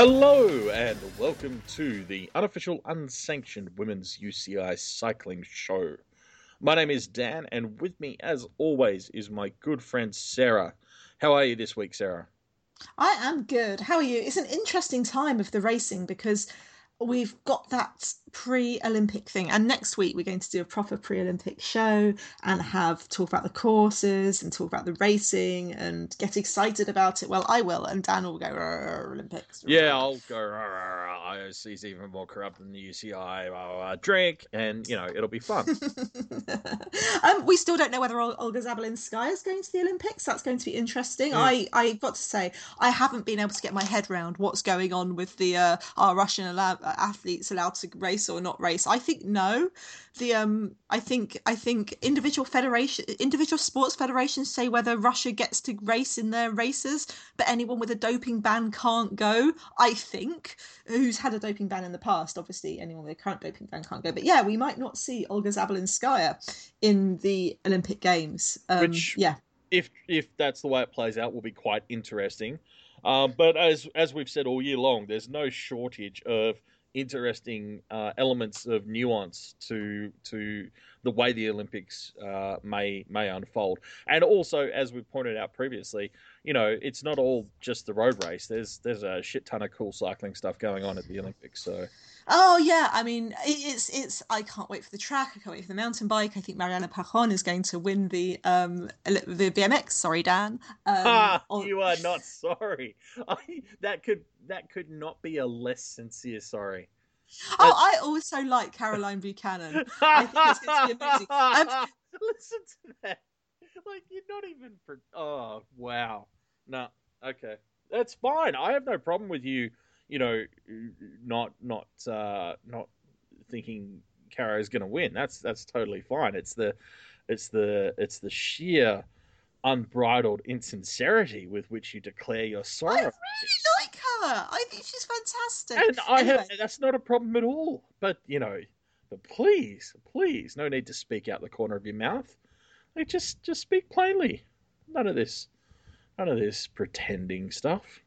Hello and welcome to the unofficial, unsanctioned women's UCI cycling show. My name is Dan, and with me, as always, is my good friend Sarah. How are you this week, Sarah? I am good. How are you? It's an interesting time of the racing because we've got that pre-olympic thing. And next week we're going to do a proper pre-olympic show and have talk about the courses and talk about the racing and get excited about it. Well i will and dan will go olympics yeah i'll go ioc's even more corrupt than the uci I'll, drink and you know it'll be fun. Um, we still don't know whether olga zabelinskaya is going to the olympics. That's going to be interesting. Mm. i i got to say i haven't been able to get my head around what's going on with the uh, our russian athletes allowed to race race or not race. I think no. The um, I think I think individual federation, individual sports federations say whether Russia gets to race in their races, but anyone with a doping ban can't go. I think who's had a doping ban in the past. Obviously, anyone with a current doping ban can't go. But yeah, we might not see Olga Zabelinskaya in the Olympic Games. Um, Which, yeah, if if that's the way it plays out, will be quite interesting. Um, but as as we've said all year long, there's no shortage of interesting uh, elements of nuance to to the way the Olympics uh, may may unfold. And also, as we pointed out previously, you know, it's not all just the road race. There's there's a shit ton of cool cycling stuff going on at the Olympics. So. Oh yeah, I mean it's it's I can't wait for the track. I can't wait for the mountain bike. I think Mariana Pajon is going to win the um the BMX. Sorry, Dan. Um, ah, you are not sorry. I, that could that could not be a less sincere sorry. Oh, I also like Caroline Buchanan. I think it's going to be amazing. Um, Listen to that. Like you're not even for. Oh wow. No. Okay. That's fine. I have no problem with you. You know, not not uh, not thinking is going to win. That's that's totally fine. It's the it's the it's the sheer unbridled insincerity with which you declare your sorrow. I really like her. I think she's fantastic. And I anyway. have that's not a problem at all. But you know, but please, please, no need to speak out the corner of your mouth. Like just just speak plainly. None of this none of this pretending stuff.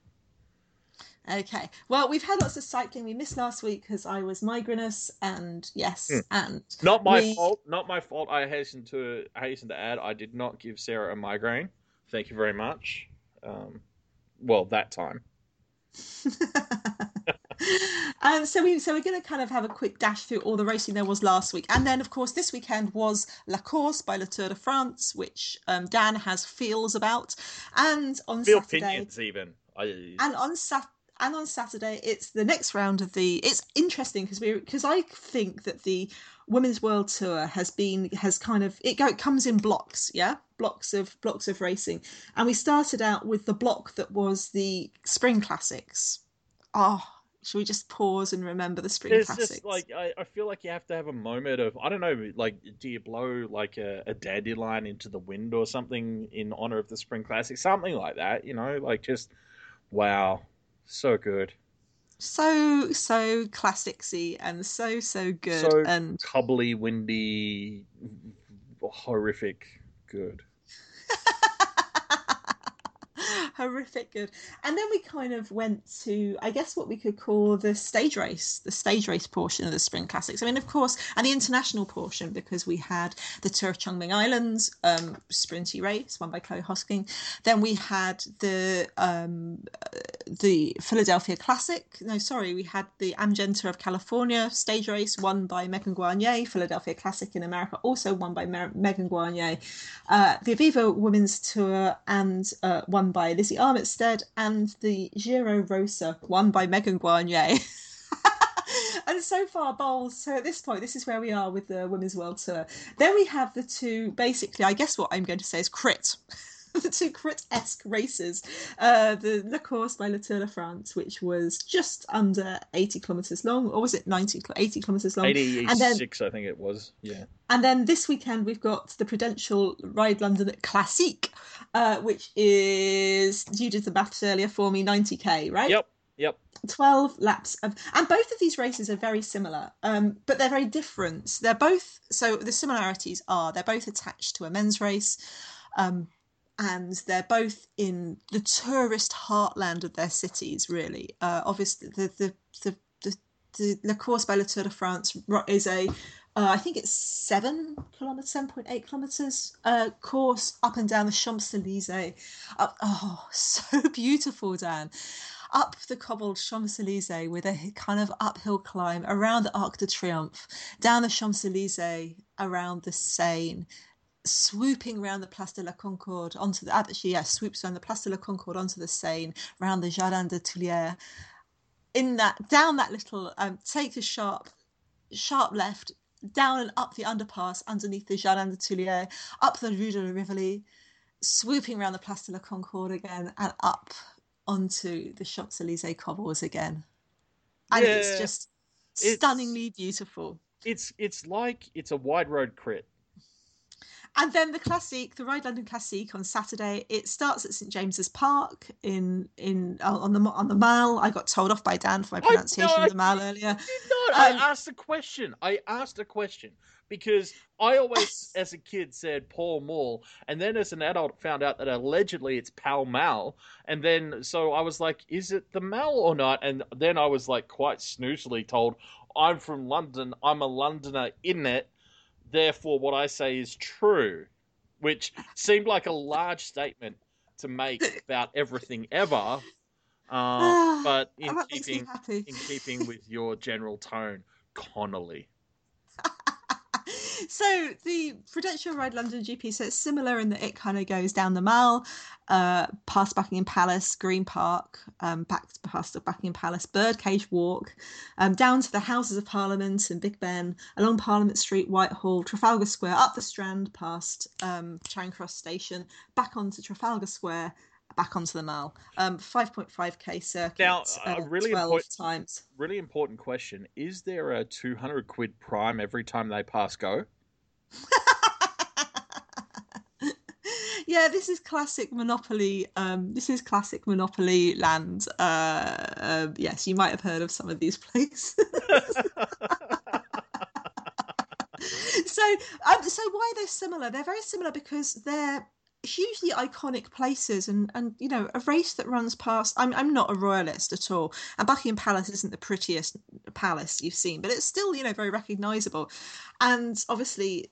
Okay. Well, we've had lots of cycling. We missed last week because I was migrainous, and yes, mm. and not my we... fault. Not my fault. I hasten to hasten to add, I did not give Sarah a migraine. Thank you very much. Um, well, that time. um, so we so we're going to kind of have a quick dash through all the racing there was last week, and then of course this weekend was La Course by La Tour de France, which um, Dan has feels about, and on Feel Saturday, opinions even. I... And on Saturday and on Saturday it's the next round of the. It's interesting because we because I think that the women's world tour has been has kind of it, go, it comes in blocks, yeah, blocks of blocks of racing, and we started out with the block that was the spring classics. Oh, should we just pause and remember the spring There's classics? Just, like I, I feel like you have to have a moment of I don't know, like do you blow like a, a dandelion into the wind or something in honor of the spring classics, something like that, you know, like just wow, so good. So so classicsy and so so good so and cubbly, windy, horrific good. horrific good. And then we kind of went to, I guess, what we could call the stage race, the stage race portion of the Spring Classics. I mean, of course, and the international portion because we had the Tour of Chongming Islands um, sprinty race won by Chloe Hosking. Then we had the um, the Philadelphia Classic. No, sorry, we had the Amgen Tour of California stage race won by Megan Guarnier. Philadelphia Classic in America also won by Mer- Megan Guarnier. Uh, the Aviva Women's Tour and uh, won by Lizzie Armitstead, and the Giro Rosa, won by Megan Guarnier. and so far, Boels. So at this point, this is where we are with the Women's World Tour. Then we have the two, basically, I guess what I'm going to say is crit. the two crit-esque races. Uh, the La Course by La Tour de France, which was just under 80 kilometres long, or was it 90, 80 kilometres long? 86, and then, I think it was, yeah. And then this weekend we've got the Prudential Ride London Classique, uh, which is, you did the maths earlier for me, 90k, right? Yep. Yep. 12 laps of and both of these races are very similar um, but they're very different they're both so the similarities are they're both attached to a men's race um, and they're both in the tourist heartland of their cities. Really, uh, obviously the the the the, the La Course by La Tour de France is a uh, I think it's seven kilometers, seven point eight kilometers uh, course up and down the Champs Elysees. oh, so beautiful, Dan. Up the cobbled Champs Elysees with a kind of uphill climb around the Arc de Triomphe, down the Champs Elysees, around the Seine, swooping around the Place de la Concorde onto the actually yeah swoops around the Place de la Concorde onto the Seine, around the Jardin des Tuileries. In that down that little um, take a sharp sharp left down and up the underpass underneath the Jardin des Tuileries, up the Rue de la Rivoli, swooping around the Place de la Concorde again, and up onto the Champs Elysees cobbles again. And yeah, it's just stunningly it's, beautiful. It's it's like it's a wide road crit. And then the classic, the Ride London Classic on Saturday. It starts at St James's Park in in uh, on the on the Mall. I got told off by Dan for my pronunciation no, of the Mall earlier. Um, I asked a question. I asked a question because I always, as a kid, said Paul Mall, and then as an adult, found out that allegedly it's Pall Mall, and then so I was like, is it the Mall or not? And then I was like quite snoozily told, I'm from London. I'm a Londoner in it therefore what I say is true, which seemed like a large statement to make about everything ever. Uh, but in keeping in keeping with your general tone, Connolly. So the Prudential Ride London GP, so it's similar in that it kind of goes down the Mall, uh, past Buckingham Palace, Green Park, um, back past the Buckingham Palace, Birdcage Walk, um, down to the Houses of Parliament and Big Ben, along Parliament Street, Whitehall, Trafalgar Square, up the Strand, past um, Charing Cross Station, back onto Trafalgar Square, back onto the Mall. Um, 5.5k circuit. Now, uh, really important times. Really important question: Is there a 200 quid prime every time they pass go? yeah, this is classic Monopoly. Um, this is classic Monopoly land. Uh, uh, yes, you might have heard of some of these places. so, um, so why they're similar? They're very similar because they're hugely iconic places and and you know a race that runs past I'm I'm not a royalist at all and Buckingham Palace isn't the prettiest palace you've seen but it's still you know very recognizable and obviously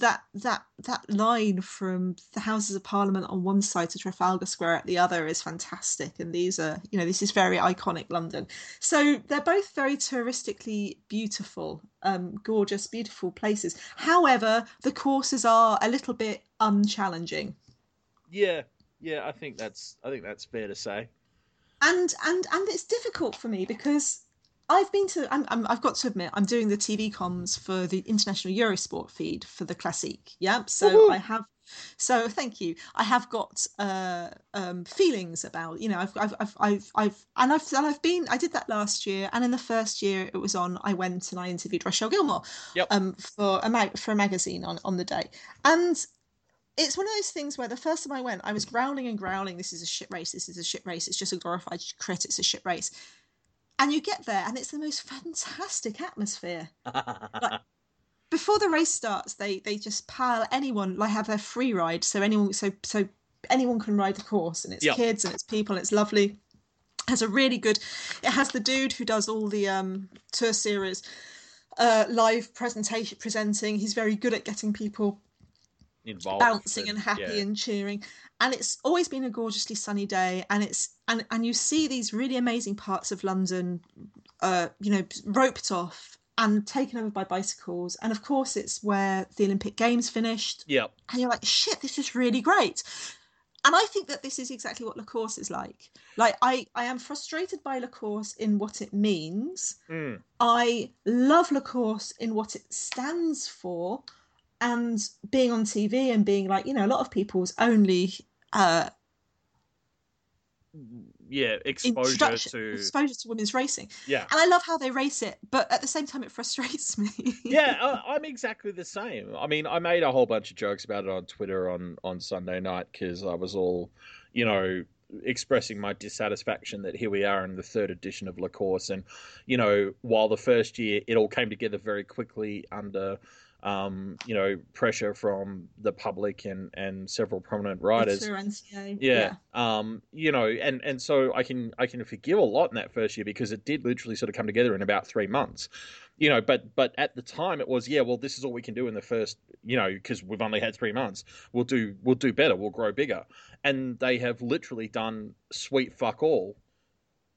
that that that line from the Houses of Parliament on one side to Trafalgar Square at the other is fantastic, and these are you know this is very iconic London. So they're both very touristically beautiful, um, gorgeous, beautiful places. However, the courses are a little bit unchallenging. Yeah, yeah, I think that's I think that's fair to say. And and and it's difficult for me because I've been to. I'm, i have got to admit, I'm doing the TV comms for the international Eurosport feed for the Classique. Yeah, so Woo-hoo! I have. So thank you. I have got uh, um, feelings about you know I've I've I've I've, I've and I've and I've been I did that last year and in the first year it was on I went and I interviewed Rochelle Gilmore yep. um, for a mag- for a magazine on on the day and it's one of those things where the first time I went, I was growling and growling. This is a shit race. This is a shit race. It's just a glorified crit. It's a shit race and you get there and it's the most fantastic atmosphere like, before the race starts they they just pile anyone like have their free ride so anyone so so anyone can ride the course and it's yep. kids and it's people and it's lovely it has a really good it has the dude who does all the um tour series uh live presentation presenting he's very good at getting people Involved bouncing and, and happy yeah. and cheering. And it's always been a gorgeously sunny day. And it's and and you see these really amazing parts of london uh you know roped off and taken over by bicycles. And of course it's where the olympic games finished. Yeah and you're like shit this is really great. And i think that this is exactly what la course is like. Like i i am frustrated by la course in what it means. Mm. i love la course in what it stands for and being on TV and being like, you know, a lot of people's only uh, yeah exposure to exposure to women's racing. Yeah. And i love how they race it but at the same time it frustrates me. Yeah I, am exactly the same. I mean i made a whole bunch of jokes about it on twitter on on sunday night because i was all you know expressing my dissatisfaction that here we are in the third edition of la course. And you know while the first year it all came together very quickly under um, you know, pressure from the public and and several prominent writers. NCA. Yeah. Um, you know, and and so I can I can forgive a lot in that first year because it did literally sort of come together in about three months. You know, but but at the time it was yeah, well, this is all we can do in the first, you know, because we've only had three months. We'll do we'll do better. We'll grow bigger, and they have literally done sweet fuck all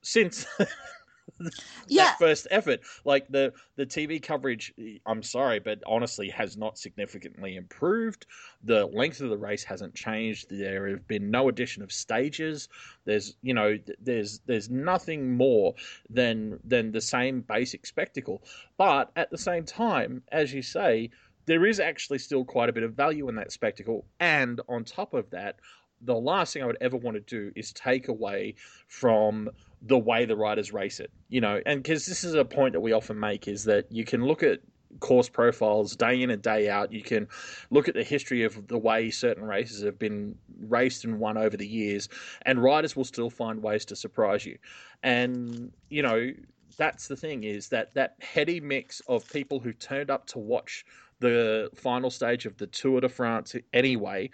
since Yeah. that first effort. Like the the TV coverage, I'm sorry, but honestly, has not significantly improved. The length of the race hasn't changed. There have been no addition of stages. There's you know there's there's nothing more than than the same basic spectacle. But at the same time, as you say, there is actually still quite a bit of value in that spectacle. And on top of that, the last thing I would ever want to do is take away from the way the riders race it. You know, and because this is a point that we often make is that you can look at course profiles day in and day out. You can look at the history of the way certain races have been raced and won over the years, and riders will still find ways to surprise you. And you know, that's the thing is that that heady mix of people who turned up to watch the final stage of the Tour de France anyway,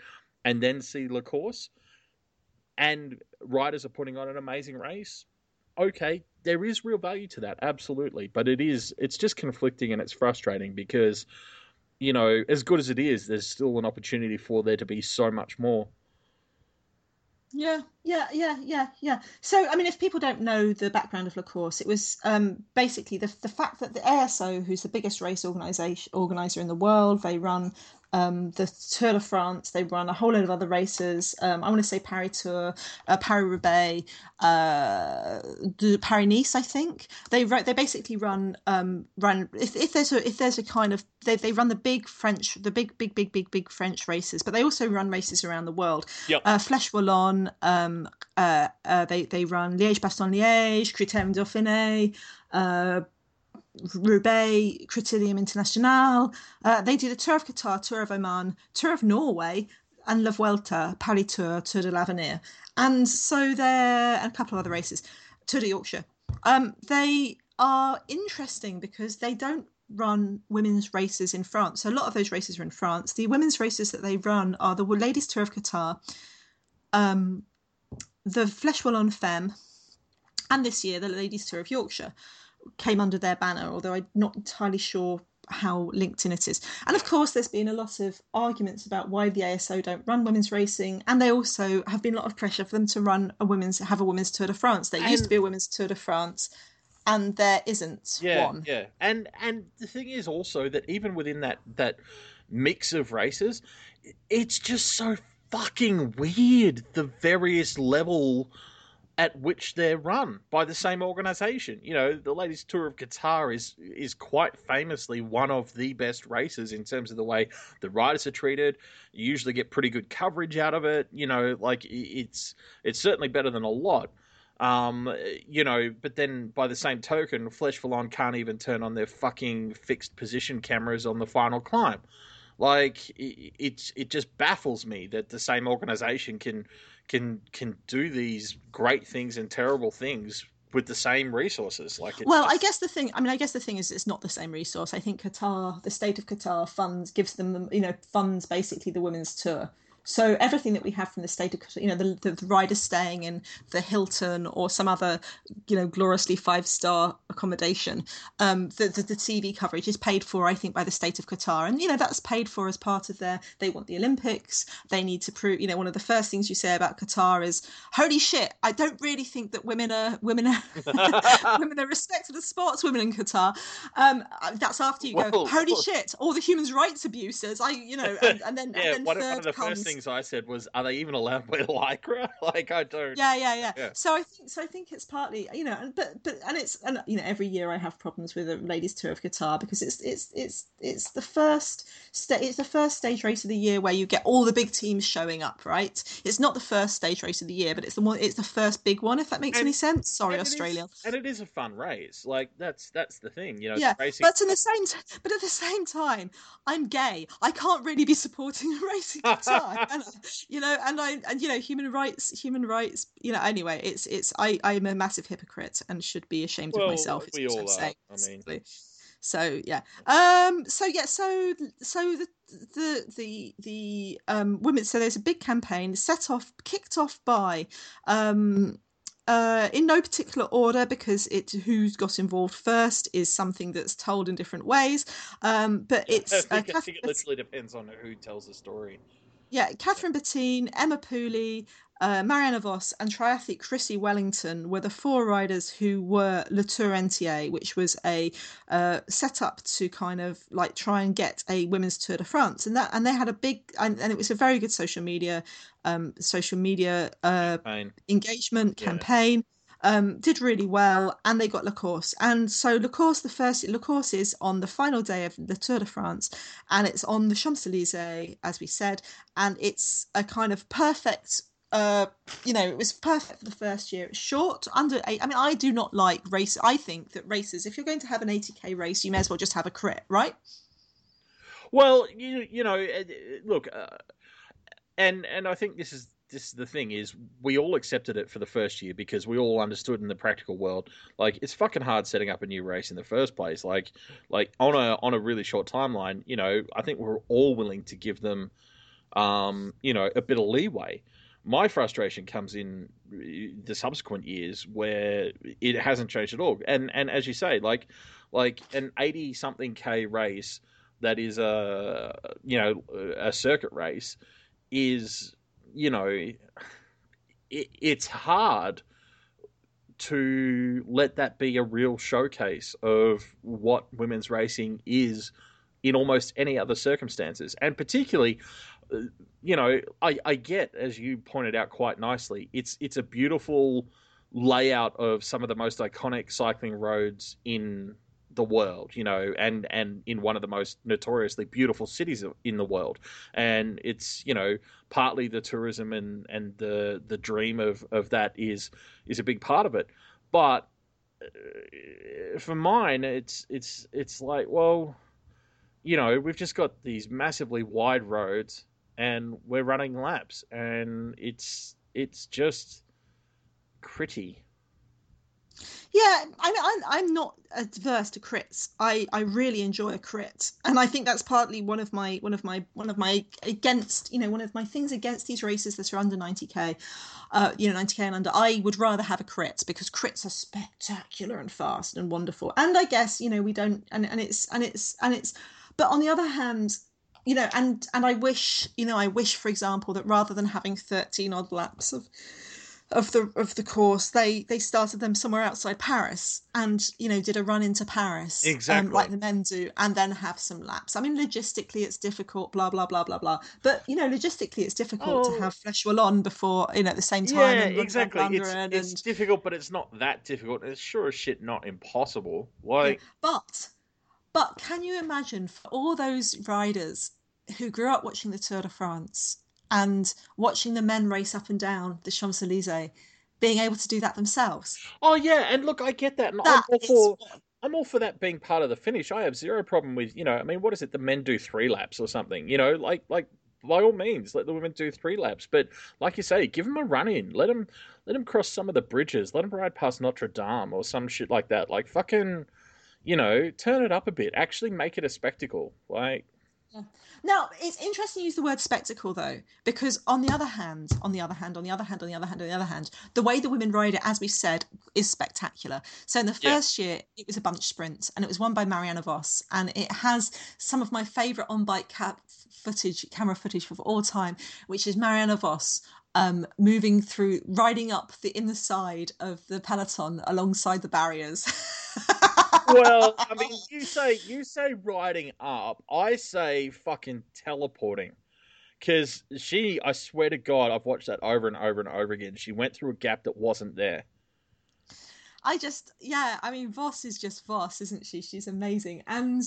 and then see the course, and riders are putting on an amazing race. Okay, there is real value to that, absolutely, but it is it's just conflicting and it's frustrating because you know, as good as it is, there's still an opportunity for there to be so much more. Yeah, yeah, yeah, yeah, yeah. So, I mean, if people don't know the background of La Course, it was um, basically the the fact that the ASO, who's the biggest race organization organizer in the world, they run um, the Tour de France, they run a whole load of other races. Um, I want to say Paris Tour, uh, Paris Roubaix, uh, Paris Nice. I think they they basically run um, run if, if there's a if there's a kind of they, they run the big French the big big big big big French races, but they also run races around the world. Yep. Uh, Flèche Wallonne, um, uh, uh, they they run Liège Bastogne Liège, Critérium Dauphiné. Uh, Roubaix, Critérium International. Uh, they do the Tour of Qatar, Tour of Oman, Tour of Norway, and La Vuelta, Paris Tour, Tour de l'Avenir. And so there, and a couple of other races, Tour de Yorkshire. Um, they are interesting because they don't run women's races in France. So a lot of those races are in France. The women's races that they run are the Ladies Tour of Qatar, um, the Flèche Wallonne Femme, and this year the Ladies Tour of Yorkshire came under their banner, although I'm not entirely sure how linked in it is. And of course, there's been a lot of arguments about why the ASO don't run women's racing, and they also have been a lot of pressure for them to run a women's have a women's Tour de France. There used to be a women's Tour de France, and there isn't yeah, one. Yeah, and and the thing is also that even within that that mix of races, it's just so fucking weird the various level at which they're run by the same organization. You know, the Ladies Tour of Qatar is is quite famously one of the best races in terms of the way the riders are treated. You usually get pretty good coverage out of it. You know, like it's it's certainly better than a lot. Um, you know, but then by the same token, Flèche Wallonne can't even turn on their fucking fixed position cameras on the final climb. Like it, it, it just baffles me that the same organization can can can do these great things and terrible things with the same resources. Like, well, just... I guess the thing. I mean, I guess the thing is, it's not the same resource. I think Qatar, the state of Qatar, funds gives them, you know, funds basically the women's tour. So everything that we have from the state of, Qatar, you know, the, the, the riders staying in the Hilton or some other, you know, gloriously five star accommodation, um, the, the, the TV coverage is paid for, I think, by the state of Qatar, and you know that's paid for as part of their. They want the Olympics. They need to prove. You know, one of the first things you say about Qatar is, "Holy shit! I don't really think that women are women are women are respected as sports women in Qatar." Um, that's after you go, "Holy shit! All the human rights abuses." I, you know, and, and then yeah, and then one, third one comes, first things I said was, "Are they even allowed to wear lycra?" like I don't. Yeah, yeah, yeah, Yeah. So I think so. I think it's partly, you know, and but but and it's and you know every year I have problems with the ladies tour of Qatar because it's it's it's it's the first sta- it's the first stage race of the year where you get all the big teams showing up. Right? It's not the first stage race of the year, but it's the one. It's the first big one. If that makes And- any sense. Sorry, it is- Australia. and it is a fun race. Like that's that's the thing, you know. Yeah, racing. but in the same, t- but at the same time, I'm gay. I can't really be supporting a racing Qatar, can I? you know. And I, and you know, human rights, human rights. You know, anyway, it's it's. I I'm a massive hypocrite and should be ashamed Well, of myself. we all I'm are, saying, I mean. So yeah. Um. So yeah. So so the the the the um women. So there's a big campaign set off, kicked off by um uh, in no particular order because it who's got involved first is something that's told in different ways. Um, but it's I think, uh, I think it literally depends on who tells the story. Yeah, Kathryn Bertine, Emma Pooley, uh, Marianne Vos, and triathlete Chrissie Wellington were the four riders who were Le Tour Entier, which was a uh, setup to kind of like try and get a women's Tour de France, and that and they had a big and, and it was a very good social media um, social media uh, engagement yeah. campaign. Um, did really well, and they got La Course. And so La Course, the first La Course is on the final day of the Tour de France, and it's on the Champs Elysees, as we said, and it's a kind of perfect. Uh, you know, it was perfect for the first year. It's short, under eight. I mean, I do not like race. I think that races, if you're going to have an 80k race, you may as well just have a crit, right? Well, you you know, look, uh, and and I think this is this is the thing is we all accepted it for the first year because we all understood in the practical world like it's fucking hard setting up a new race in the first place. Like like on a on a really short timeline you know i think we're all willing to give them um you know a bit of leeway. My frustration comes in the subsequent years where it hasn't changed at all. And and as you say like like an 80 something k race that is a you know a circuit race is, you know, it, it's hard to let that be a real showcase of what women's racing is in almost any other circumstances. And particularly, uh, you know, I, I get, as you pointed out quite nicely, it's it's a beautiful layout of some of the most iconic cycling roads in the world, you know, and and in one of the most notoriously beautiful cities in the world. And it's you know partly the tourism and and the the dream of of that is is a big part of it. But uh, for mine, it's it's it's like well, you know, we've just got these massively wide roads and we're running laps, and it's it's just pretty yeah, I mean, I'm, I'm not adverse to crits. I, I really enjoy a crit, and I think that's partly one of my one of my one of my against you know one of my things against these races that are under 90k, uh, you know 90k and under. I would rather have a crit because crits are spectacular and fast and wonderful. And I guess you know we don't and, and it's and it's and it's. But on the other hand, you know, and and I wish you know I wish for example that rather than having 13 odd laps of of the of the course they they started them somewhere outside paris and you know did a run into paris exactly. um, like the men do and then have some laps. I mean logistically it's difficult blah blah blah blah blah. But you know logistically it's difficult oh. to have Flèche Wallonne before you know at the same time yeah exactly. it's, and... it's difficult but it's not that difficult. It's sure as shit not impossible. Like yeah. but but can you imagine for all those riders who grew up watching the tour de france and watching the men race up and down the Champs Elysees, being able to do that themselves. Oh yeah, and look, I get that, and that I'm all for. What... I'm all for that being part of the finish. I have zero problem with, you know, I mean, what is it? The men do three laps or something, you know, like, like by all means, let the women do three laps. But like you say, give them a run in. Let them, let them cross some of the bridges. Let them ride past Notre Dame or some shit like that. Like fucking, you know, turn it up a bit. Actually, make it a spectacle. Like, yeah. Now, it's interesting to use the word spectacle though, because on the other hand, on the other hand, on the other hand, on the other hand, on the other hand, the way the women ride it, as we said, is spectacular. So in the first yeah. year, it was a bunch sprint, and it was won by Marianne Vos, and it has some of my favourite on-bike cap footage, camera footage of all time, which is Marianne Vos um, moving through, riding up the inner side of the peloton alongside the barriers. well, I mean, you say you say riding up. I say fucking teleporting. Because she, I swear to God, I've watched that over and over and over again. She went through a gap that wasn't there. I just, yeah, I mean, Vos is just Vos, isn't she? She's amazing. And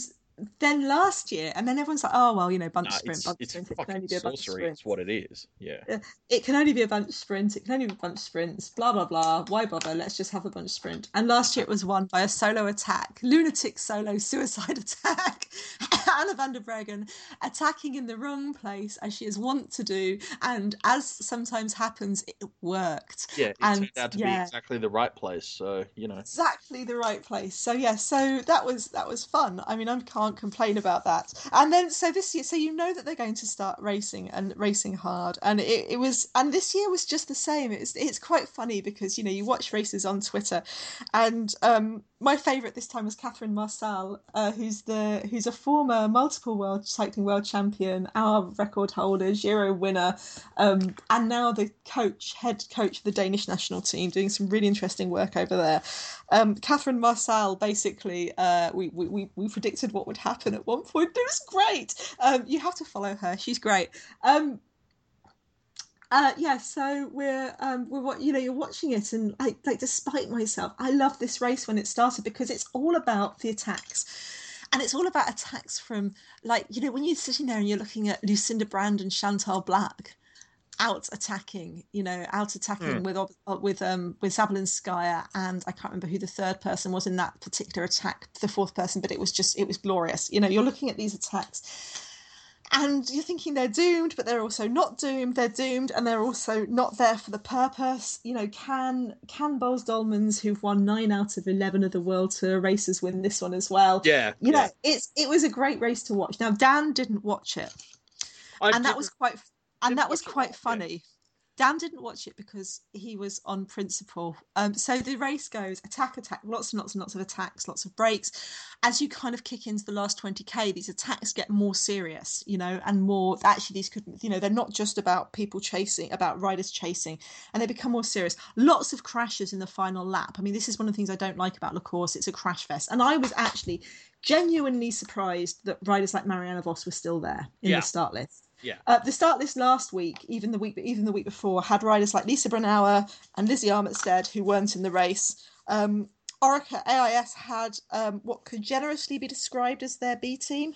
then last year, and then everyone's like, "Oh well, you know, bunch nah, sprint, bunch it's sprint. It can only be a bunch sorcery. sprint. It's what it is. Yeah. It can only be a bunch sprint. It can only be a bunch sprints. Blah blah blah. Why bother? Let's just have a bunch sprint. And last year it was won by a solo attack, lunatic solo suicide attack Anna van der Breggen attacking in the wrong place as she is wont to do, and as sometimes happens, it worked. Yeah, it and, turned out to yeah. be exactly the right place. So you know, exactly the right place. So yeah, so that was that was fun. I mean, I can't complain about that. And then so this year, so you know that they're going to start racing and racing hard, and it, it was and this year was just the same. It's it's quite funny because you know you watch races on Twitter, and um, my favourite this time was Catherine Marsal, uh, who's the who's a former multiple world cycling world champion, our record holder, Giro winner, um, and now the coach, head coach of the Danish national team, doing some really interesting work over there. Um, Catherine Marsal, basically, uh, we, we we predicted what would happen at one point. It was great. Um, you have to follow her; she's great. Um, uh, yeah, so we're um, we're what you know you're watching it and like like despite myself, I love this race when it started because it's all about the attacks, and it's all about attacks from like you know when you're sitting there and you're looking at Lucinda Brand and Chantal Blaak, out attacking, you know, out attacking Mm. with uh, with um with Zabelinskaya and I can't remember who the third person was in that particular attack, the fourth person, but it was just it was glorious. You know, you're looking at these attacks and you're thinking they're doomed, but they're also not doomed. They're doomed, and they're also not there for the purpose. You know, can can Boels Dolmans, who've won nine out of eleven of the World Tour races, win this one as well? yeah, You yeah. know, it's it was a great race to watch. Now Dan didn't watch it, I and that was quite and that was quite funny. Dan didn't watch it because he was on principle. Um, so the race goes attack, attack, lots and lots and lots of attacks, lots of breaks. As you kind of kick into the last 20k, these attacks get more serious, you know, and more. Actually, these could, you know, they're not just about people chasing, about riders chasing, and they become more serious. Lots of crashes in the final lap. I mean, this is one of the things I don't like about La Course. It's a crash fest, and I was actually genuinely surprised that riders like Mariana Vos were still there in Yeah. the start list. Yeah. Uh, the start list last week, even the week, even the week before, had riders like Lisa Brennauer and Lizzie Armitstead who weren't in the race. Um, Orica AIS had um, what could generously be described as their B team.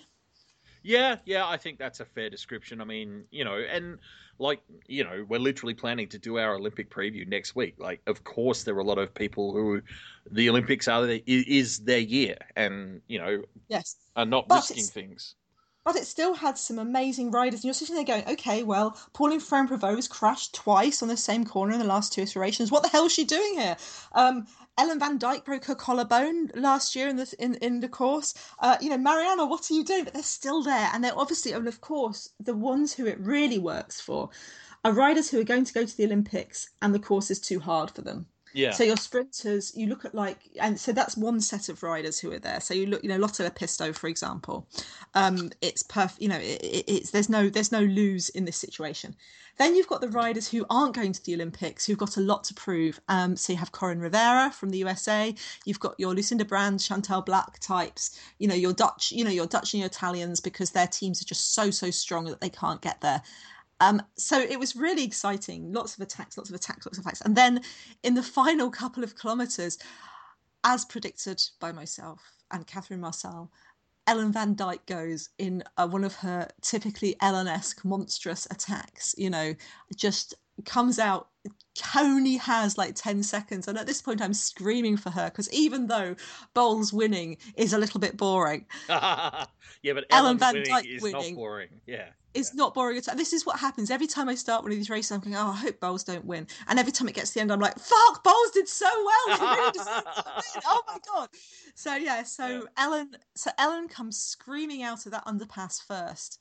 Yeah, yeah, I think that's a fair description. I mean, you know, and like, you know, we're literally planning to do our Olympic preview next week. Like, of course, there are a lot of people who the Olympics are is their year, and you know, Yes, are not But risking things. But it still had some amazing riders, and you're sitting there going, "Okay, well, Pauline Ferrand-Prévot crashed twice on the same corner in the last two iterations. What the hell is she doing here?" Um, Ellen van Dijk broke her collarbone last year in the in, in the course. Uh, you know, Mariana, what are you doing? But they're still there, and they're obviously, and of course, the ones who it really works for are riders who are going to go to the Olympics, and the course is too hard for them. Yeah, So your sprinters, you look at like, and so that's one set of riders who are there. So you look, you know, Lotte Lepisto, for example. Um, it's perfect. You know, it, it- it's there's no there's no lose in this situation. Then you've got the riders who aren't going to the Olympics, who've got a lot to prove. Um, so you have Coryn Rivera from the USA. You've got your Lucinda Brand, Chantal Blaak types. You know, your Dutch, you know, your Dutch and your Italians because their teams are just so so strong that they can't get there. Um, so it was really exciting. Lots of attacks, lots of attacks, lots of attacks. And then in the final couple of kilometres, as predicted by myself and Catherine Marsal, Ellen van Dijk goes in uh, one of her typically Ellen-esque monstrous attacks. You know, just comes out. Only has like 10 seconds. And at this point, I'm screaming for her because even though Boels winning is a little bit boring, yeah, but Ellen Ellen Van winning Dyke is winning. not boring. Yeah, it's not boring at all. This is what happens every time I start one of these races. I'm going, oh, I hope Boels don't win. And every time it gets to the end, I'm like, fuck, Boels did so well. Really deserved to. Oh my god. So yeah, so Yeah. Ellen, so Ellen comes screaming out of that underpass first.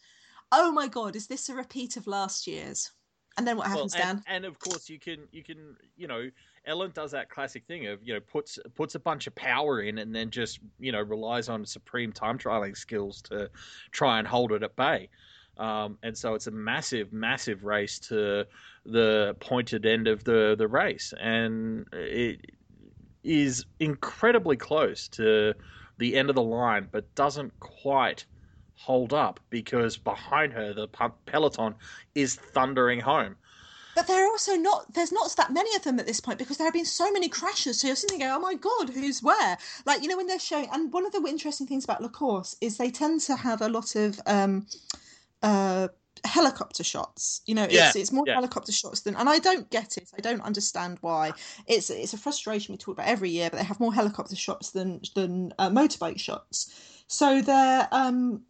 Oh my god, is this a repeat of last year's? And then what happens, well, Dan? and, and of course you can you can you know Ellen does that classic thing of you know puts puts a bunch of power in and then just you know relies on supreme time trialing skills to try and hold it at bay. Um, and so it's a massive, massive race to the pointed end of the the race, and it is incredibly close to the end of the line, but doesn't quite hold up because behind her the peloton is thundering home. But there are also not there's not that many of them at this point because there have been so many crashes. So you're sitting there going, Oh my god, who's where? Like, you know, when they're showing and one of the interesting things about La Course is they tend to have a lot of um uh helicopter shots you know it's, it's more yeah. helicopter shots than and i don't get it i don't understand why it's it's a frustration we talk about every year but they have more helicopter shots than than uh, motorbike shots So they're um,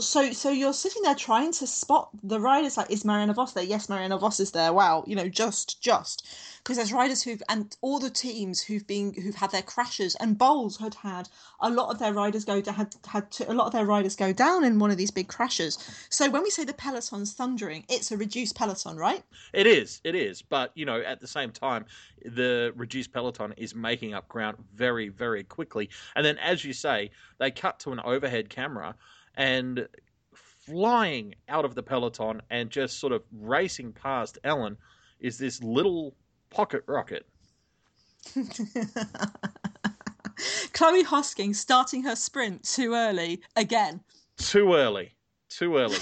so so you're sitting there trying to spot the riders. Like, is Marianne Vos there? Yes, Mariana Vos is there. Wow, you know, just just because there's riders who've and all the teams who've been who've had their crashes and Boels had had a lot of their riders go to, had had to, a lot of their riders go down in one of these big crashes. So when we say the peloton's thundering, it's a reduced peloton, right? It is, it is. But you know, at the same time, the reduced peloton is making up ground very, very quickly. And then, as you say, they cut to an overhead camera and flying out of the peloton and just sort of racing past Ellen is this little pocket rocket. Chloe Hosking starting her sprint too early again. Too early. Too early.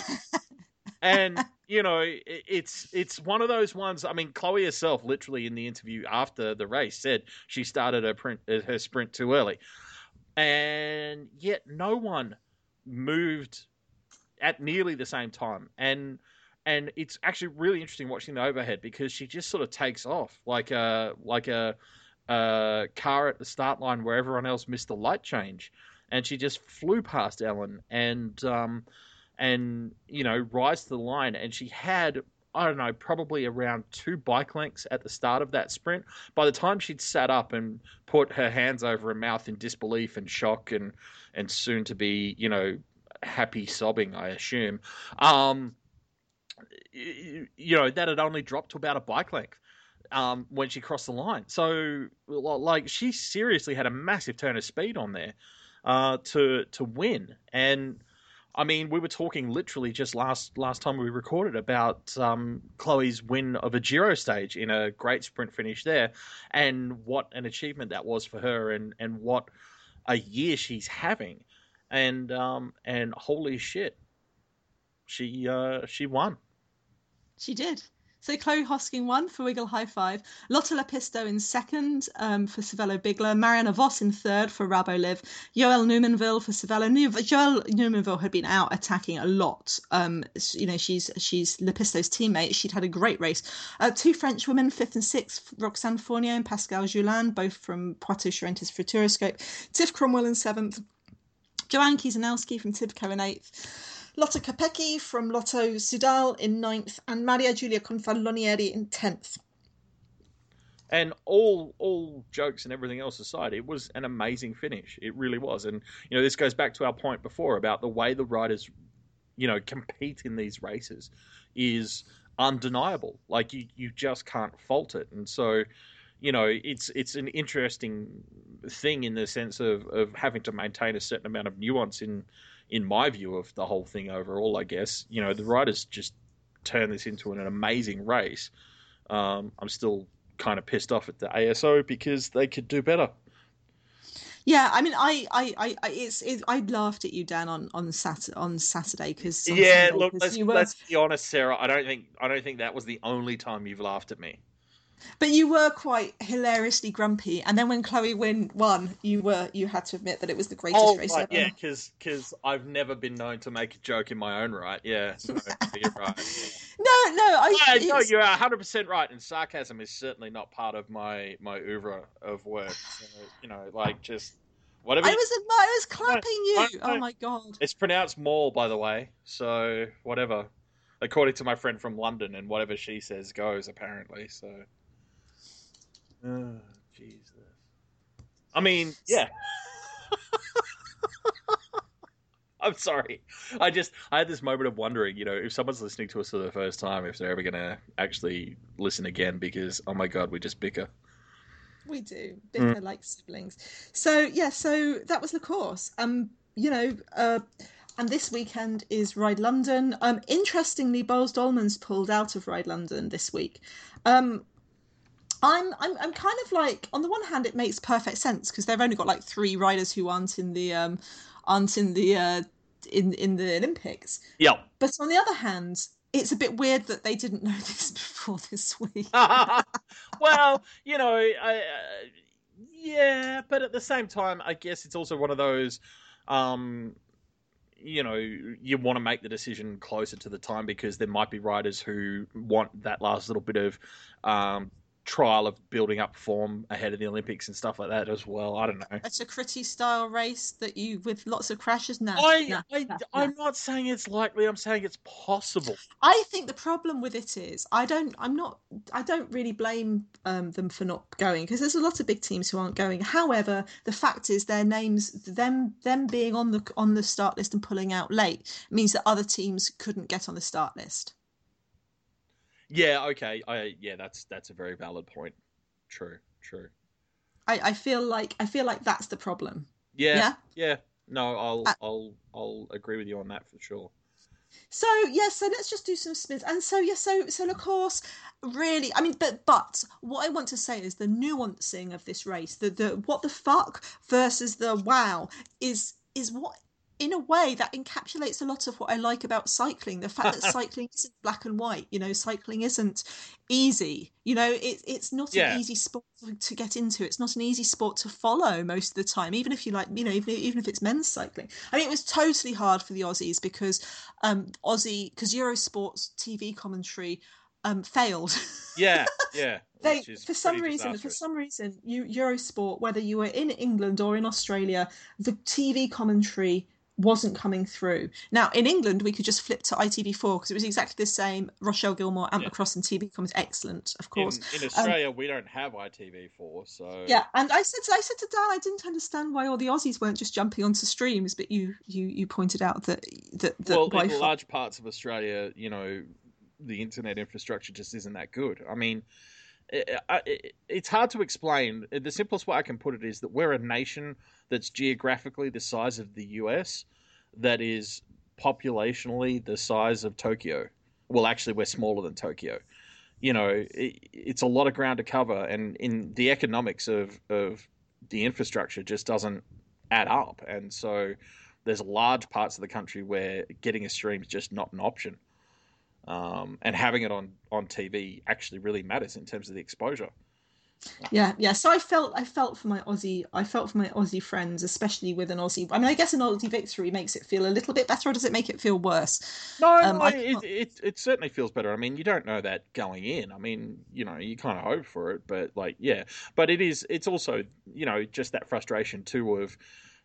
and you know, it's it's one of those ones. I mean, Chloe herself, literally in the interview after the race, said she started her print, her sprint too early, and yet no one moved at nearly the same time. And and it's actually really interesting watching the overhead because she just sort of takes off like a like a, a car at the start line where everyone else missed the light change, and she just flew past Ellen and um, and you know rise to the line, and she had I don't know, probably around two bike lengths at the start of that sprint. By the time she'd sat up and put her hands over her mouth in disbelief and shock and and soon to be, you know, happy sobbing, I assume. Um, you know, that had only dropped to about a bike length. Um, when she crossed the line. So, like, she seriously had a massive turn of speed on there uh, to to win. And I mean, we were talking literally just last last time we recorded about um, Chloe's win of a Giro stage in a great sprint finish there, and what an achievement that was for her, and and what a year she's having, and um, and holy shit, she uh, she won. She did. So Chloe Hosking won for Wiggle High Five, Lotte Lepisto in second um, for Cervelo Bigler, Mariana Vos in third for Rabo Liv, Joelle Numainville for Cervelo. Joelle Numainville had been out attacking a lot. Um, you know, she's she's Lepisto's teammate. She'd had a great race. Uh, two French women, fifth and sixth, Roxane Fournier and Pascale Jeuland, both from Poitou Charentes Futuroscope. Tiff Cromwell in seventh, Joanne Kiesanowski from Tibco in eighth. Lotte Kopecky from Lotto Soudal in ninth, and Maria Giulia Confalonieri in tenth. And all all jokes and everything else aside, it was an amazing finish. It really was. And you know, this goes back to our point before about the way the riders, you know, compete in these races is undeniable. Like you you just can't fault it. And so, you know, it's it's an interesting thing in the sense of, of having to maintain a certain amount of nuance in in my view of the whole thing overall, I guess. You know, the riders just turn this into an, amazing race. Um, I'm still kind of pissed off at the ASO because they could do better. Yeah, I mean, I, I, I, it's, it, I laughed at you, Dan, on on Saturday, on Saturday because yeah, Sunday, look, let's, were... let's be honest, Sarah. I don't think I don't think that was the only time you've laughed at me. But you were quite hilariously grumpy, and then when Chloe win won, you were you had to admit that it was the greatest oh, race right, ever. Yeah, because because I've never been known to make a joke in my own right. Yeah, no, you're right. No, no, I, no, no, you're hundred percent right. And sarcasm is certainly not part of my my oeuvre of work. So, you know, like just whatever. I was I was clapping you. Oh my god! It's pronounced mall, by the way. So whatever, according to my friend from London, and whatever she says goes. Apparently, so. Oh, Jesus. I mean, yeah. I'm sorry. I just I had this moment of wondering, you know, if someone's listening to us for the first time, if they're ever going to actually listen again, because oh my god, we just bicker. We do bicker mm. like siblings. So yeah, so that was the course. Um, you know, uh, and this weekend is Ride London. Um, interestingly, Boels Dolmans pulled out of Ride London this week. Um, I'm, I'm I'm kind of like on the one hand it makes perfect sense because they've only got like three riders who aren't in the um aren't in the uh in in the Olympics. Yeah. But on the other hand, it's a bit weird that they didn't know this before this week. well, you know, I, uh, yeah, but at the same time, I guess it's also one of those um you know you want to make the decision closer to the time because there might be riders who want that last little bit of um, trial of building up form ahead of the Olympics and stuff like that as well. I don't know. It's a Critty style race that you with lots of crashes. No, I, no, I, no, I'm no. not saying it's likely. I'm saying it's possible. I think the problem with it is I don't. I'm not. I don't really blame um, them for not going because there's a lot of big teams who aren't going. However, the fact is their names, them, them being on the on the start list and pulling out late means that other teams couldn't get on the start list. Yeah. Okay. I yeah. That's that's a very valid point. True. True. I, I feel like I feel like that's the problem. Yeah. Yeah? Yeah. No, I'll Uh, I'll I'll agree with you on that for sure. So yeah, so let's just do some spins. And so yeah, so so of course, really, I mean, but but what I want to say is the nuancing of this race, the the what the fuck versus the wow is is what in a way that encapsulates a lot of what I like about cycling. The fact that cycling isn't black and white. You know, cycling isn't easy. You know, it, it's not Yeah. an easy sport to get into. It's not an easy sport to follow most of the time. Even if you like, you know, even even if it's men's cycling. I mean, it was totally hard for the Aussies because um Aussie because Eurosport's TV commentary um failed. Yeah. Yeah. they for some reason for some reason you Eurosport whether you were in England or in Australia the TV commentary wasn't coming through. Now in England we could just flip to ITV4 because it was exactly the same. Rochelle Gilmore, Ant Yeah. McCrossan TV comments excellent, of course. in um, Australia we don't have ITV4, so Yeah, and I said to, I said to Dan, I didn't understand why all the Aussies weren't just jumping onto streams, but you you you pointed out that that, that well, Wi-Fi. in large parts of Australia, you know, the internet infrastructure just isn't that good. I mean, it, it, it's hard to explain. The simplest way I can put it is that we're a nation that's geographically the size of the US, that is populationally the size of Tokyo. Well, actually, we're smaller than Tokyo. You know, it, it's a lot of ground to cover, and in the economics of of the infrastructure just doesn't add up, and so there's large parts of the country where getting a stream is just not an option. Um, and having it on, on TV actually really matters in terms of the exposure. Yeah, yeah. So I felt I felt for my Aussie I felt for my Aussie friends, especially with an Aussie. I mean, I guess an Aussie victory makes it feel a little bit better, or does it make it feel worse? No, Um, no, I- it, it it certainly feels better. I mean, you don't know that going in. I mean, you know, you kind of hope for it, but like, yeah. But it is. It's also, you know, just that frustration too of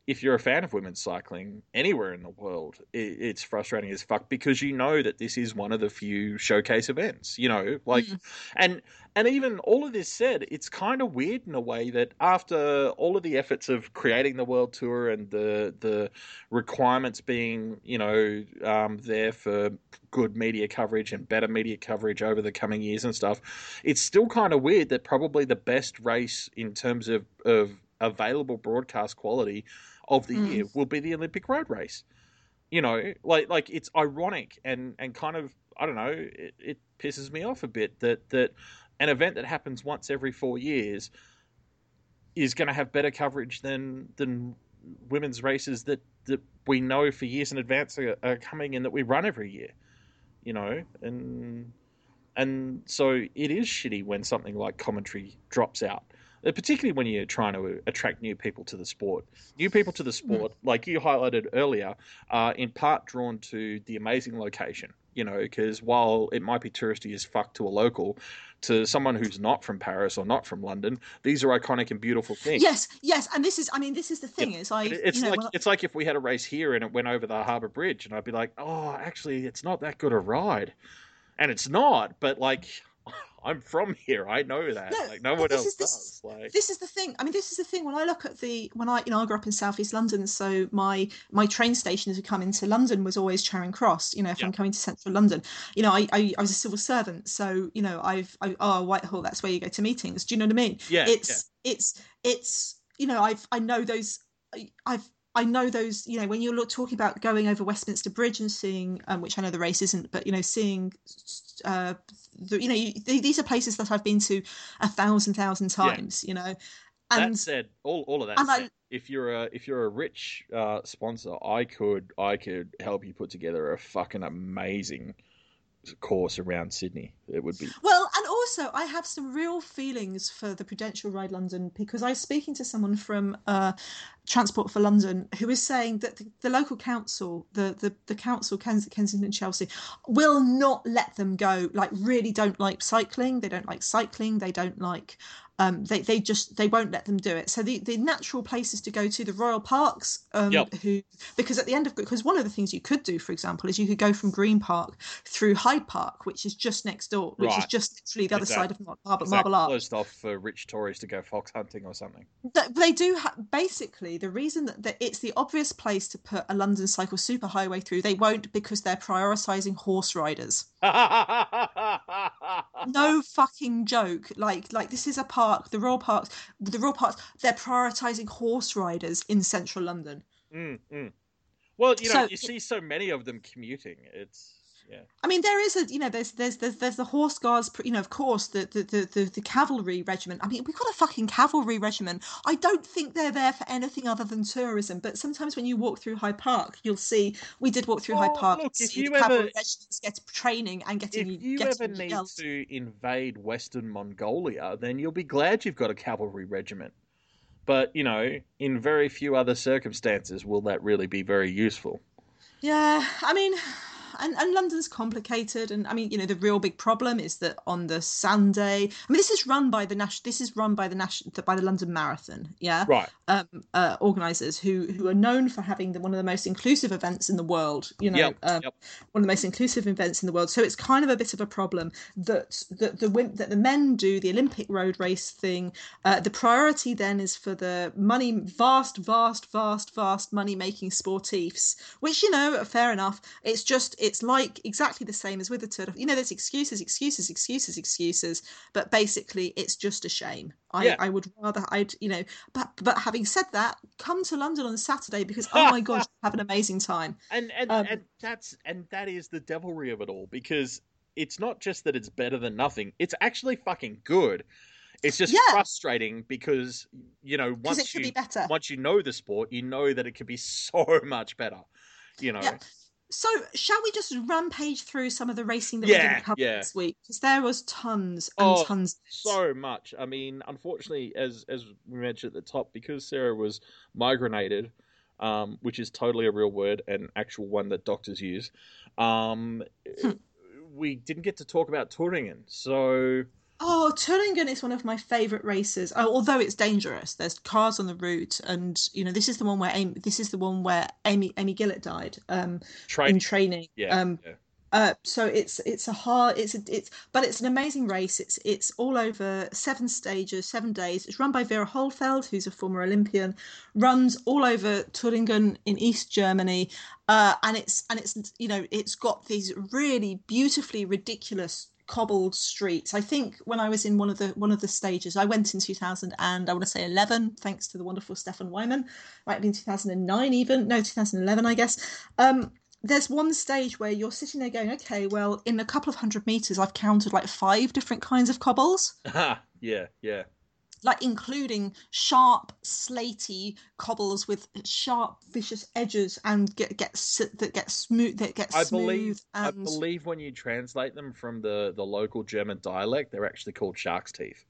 if you're a fan of women's cycling anywhere in the world, it, it's frustrating as fuck because you know that this is one of the few showcase events. You know, like, Mm. and and even all of this said, it's kind of weird in a way that after all of the efforts of creating the world tour and the the requirements being, you know, um, there for good media coverage and better media coverage over the coming years and stuff, it's still kind of weird that probably the best race in terms of of available broadcast quality of the Mm. year will be the Olympic road race. You know, like like it's ironic and and kind of I don't know, it, it pisses me off a bit that that an event that happens once every four years is going to have better coverage than than women's races that that we know for years in advance are, are coming and that we run every year. You know, and and so it is shitty when something like commentary drops out Uh, particularly when you're trying to uh, attract new people to the sport. New people to the hmm. sport, like you highlighted earlier, are in part drawn to the amazing location. You know, because while it might be touristy as fuck to a local, to someone who's not from Paris or not from London, these are iconic and beautiful things. Yes, yes, and this is I mean this is the thing is I It's you know, like I- it's like if we had a race here and it went over the Harbour Bridge, and I'd be like, "Oh, actually, it's not that good a ride," and it's not. But like, I'm from here, I know that. No, like, no one this else is- this- does. Like, this is the thing. I mean, this is the thing. When I look at the when I you know I grew up in southeast London, so my my train station as to come into London was always Charing Cross. You know, if Yeah. I'm coming to central London, you know, I, I I was a civil servant, so you know, I've I, oh Whitehall, that's where you go to meetings. Do you know what I mean? yeah, it's it's it's you know I've I know those I've I know those you know when you're talking about going over Westminster Bridge and seeing um, which I know the race isn't but you know seeing uh the, you know you, these are places that I've been to a thousand thousand times you know and that said, all, all of that and I- if you're a if you're a rich uh, sponsor, I could I could help you put together a fucking amazing course around Sydney. It would be Well, and also I have some real feelings for the Prudential Ride London because I was speaking to someone from uh, Transport for London, who is saying that the, the local council, the, the, the council, Kens, Kensington Chelsea, will not let them go. Like, really don't like cycling. They don't like cycling. They don't like um, they they just they won't let them do it. So the, the natural places to go to the royal parks, um, Yep. who because at the end of because one of the things you could do, for example, is you could go from Green Park through Hyde Park, which is just next door, which is just literally the other that- side of Marble, Marble Arch. closed off for rich Tories to go fox hunting or something? Th- They do ha- basically the reason that, that it's the obvious place to put a London cycle superhighway through. They won't because they're prioritising horse riders. no fucking joke. Like like this is a park, the Royal Parks, the Royal Parks. They're prioritising horse riders in central London. Mm, mm. Well, you know, So- you see so many of them commuting. It's yeah. I mean, there is a you know there's there's there's, there's the horse guards. You know, of course, the the, the the the cavalry regiment. I mean, we've got a fucking cavalry regiment. I don't think they're there for anything other than tourism. But sometimes when you walk through Hyde Park, you'll see we did walk through Hyde Well, Park. look, if you ever- regiments get training and getting If you getting ever need to invade Western Mongolia, then you'll be glad you've got a cavalry regiment. But you know, in very few other circumstances will that really be very useful. Yeah, I mean, and, and London's complicated, and I mean, you know, the real big problem is that on the Sunday, I mean, this is run by the national, this is run by the national, by the London Marathon, yeah, Right. um, uh, organisers who who are known for having the, one of the most inclusive events in the world, you know, Yep, um, yep. one of the most inclusive events in the world. So it's kind of a bit of a problem that that the that the men do the Olympic road race thing. Uh, the priority then is for the money, vast, vast, vast, vast money making sportifs, which you know, fair enough. It's just it's like exactly the same as with the Tour. de- You know, there's excuses, excuses, excuses, excuses, but basically it's just a shame. I, Yeah. I would rather I'd you know, but but having said that, come to London on Saturday because oh my god, you have an amazing time. And and, Um, and that's and that is the devilry of it all because it's not just that it's better than nothing; it's actually fucking good. It's just Yeah. frustrating because you know once it you be better. once you know the sport, you know that it could be so much better. You know, Yeah. So, shall we just rampage through some of the racing that we didn't cover yeah. this week? Because there was tons and Oh, tons. of so much. I mean, unfortunately, as as we mentioned at the top, because Sarah was migrainated, um, which is totally a real word and actual one that doctors use, um, Hmm. we didn't get to talk about Thuringen. So Oh, Thuringen is one of my favourite races. Oh, although it's dangerous, there's cars on the route, and you know this is the one where Amy, this is the one where Amy Amy Gillett died um, in training. yeah, Um, yeah. Uh, so it's it's a hard it's a, it's but it's an amazing race. It's it's all over seven stages, seven days. It's run by Vera Hohlfeld, who's a former Olympian. Runs all over Thuringen in East Germany, uh, and it's and it's you know it's got these really beautifully ridiculous cobbled streets. I think when I was in one of the one of the stages, I went in 2000 and I want to say 11, thanks to the wonderful Stefan Wyman. Might have been 2009 even, no 2011 I guess. Um, there's one stage where you're sitting there going, okay, well, in a couple of hundred meters, I've counted like five different kinds of cobbles, yeah, yeah. Like including sharp, slaty cobbles with sharp, vicious edges and get get that get smooth that get I smooth believe I believe when you translate them from the the local German dialect, they're actually called shark's teeth.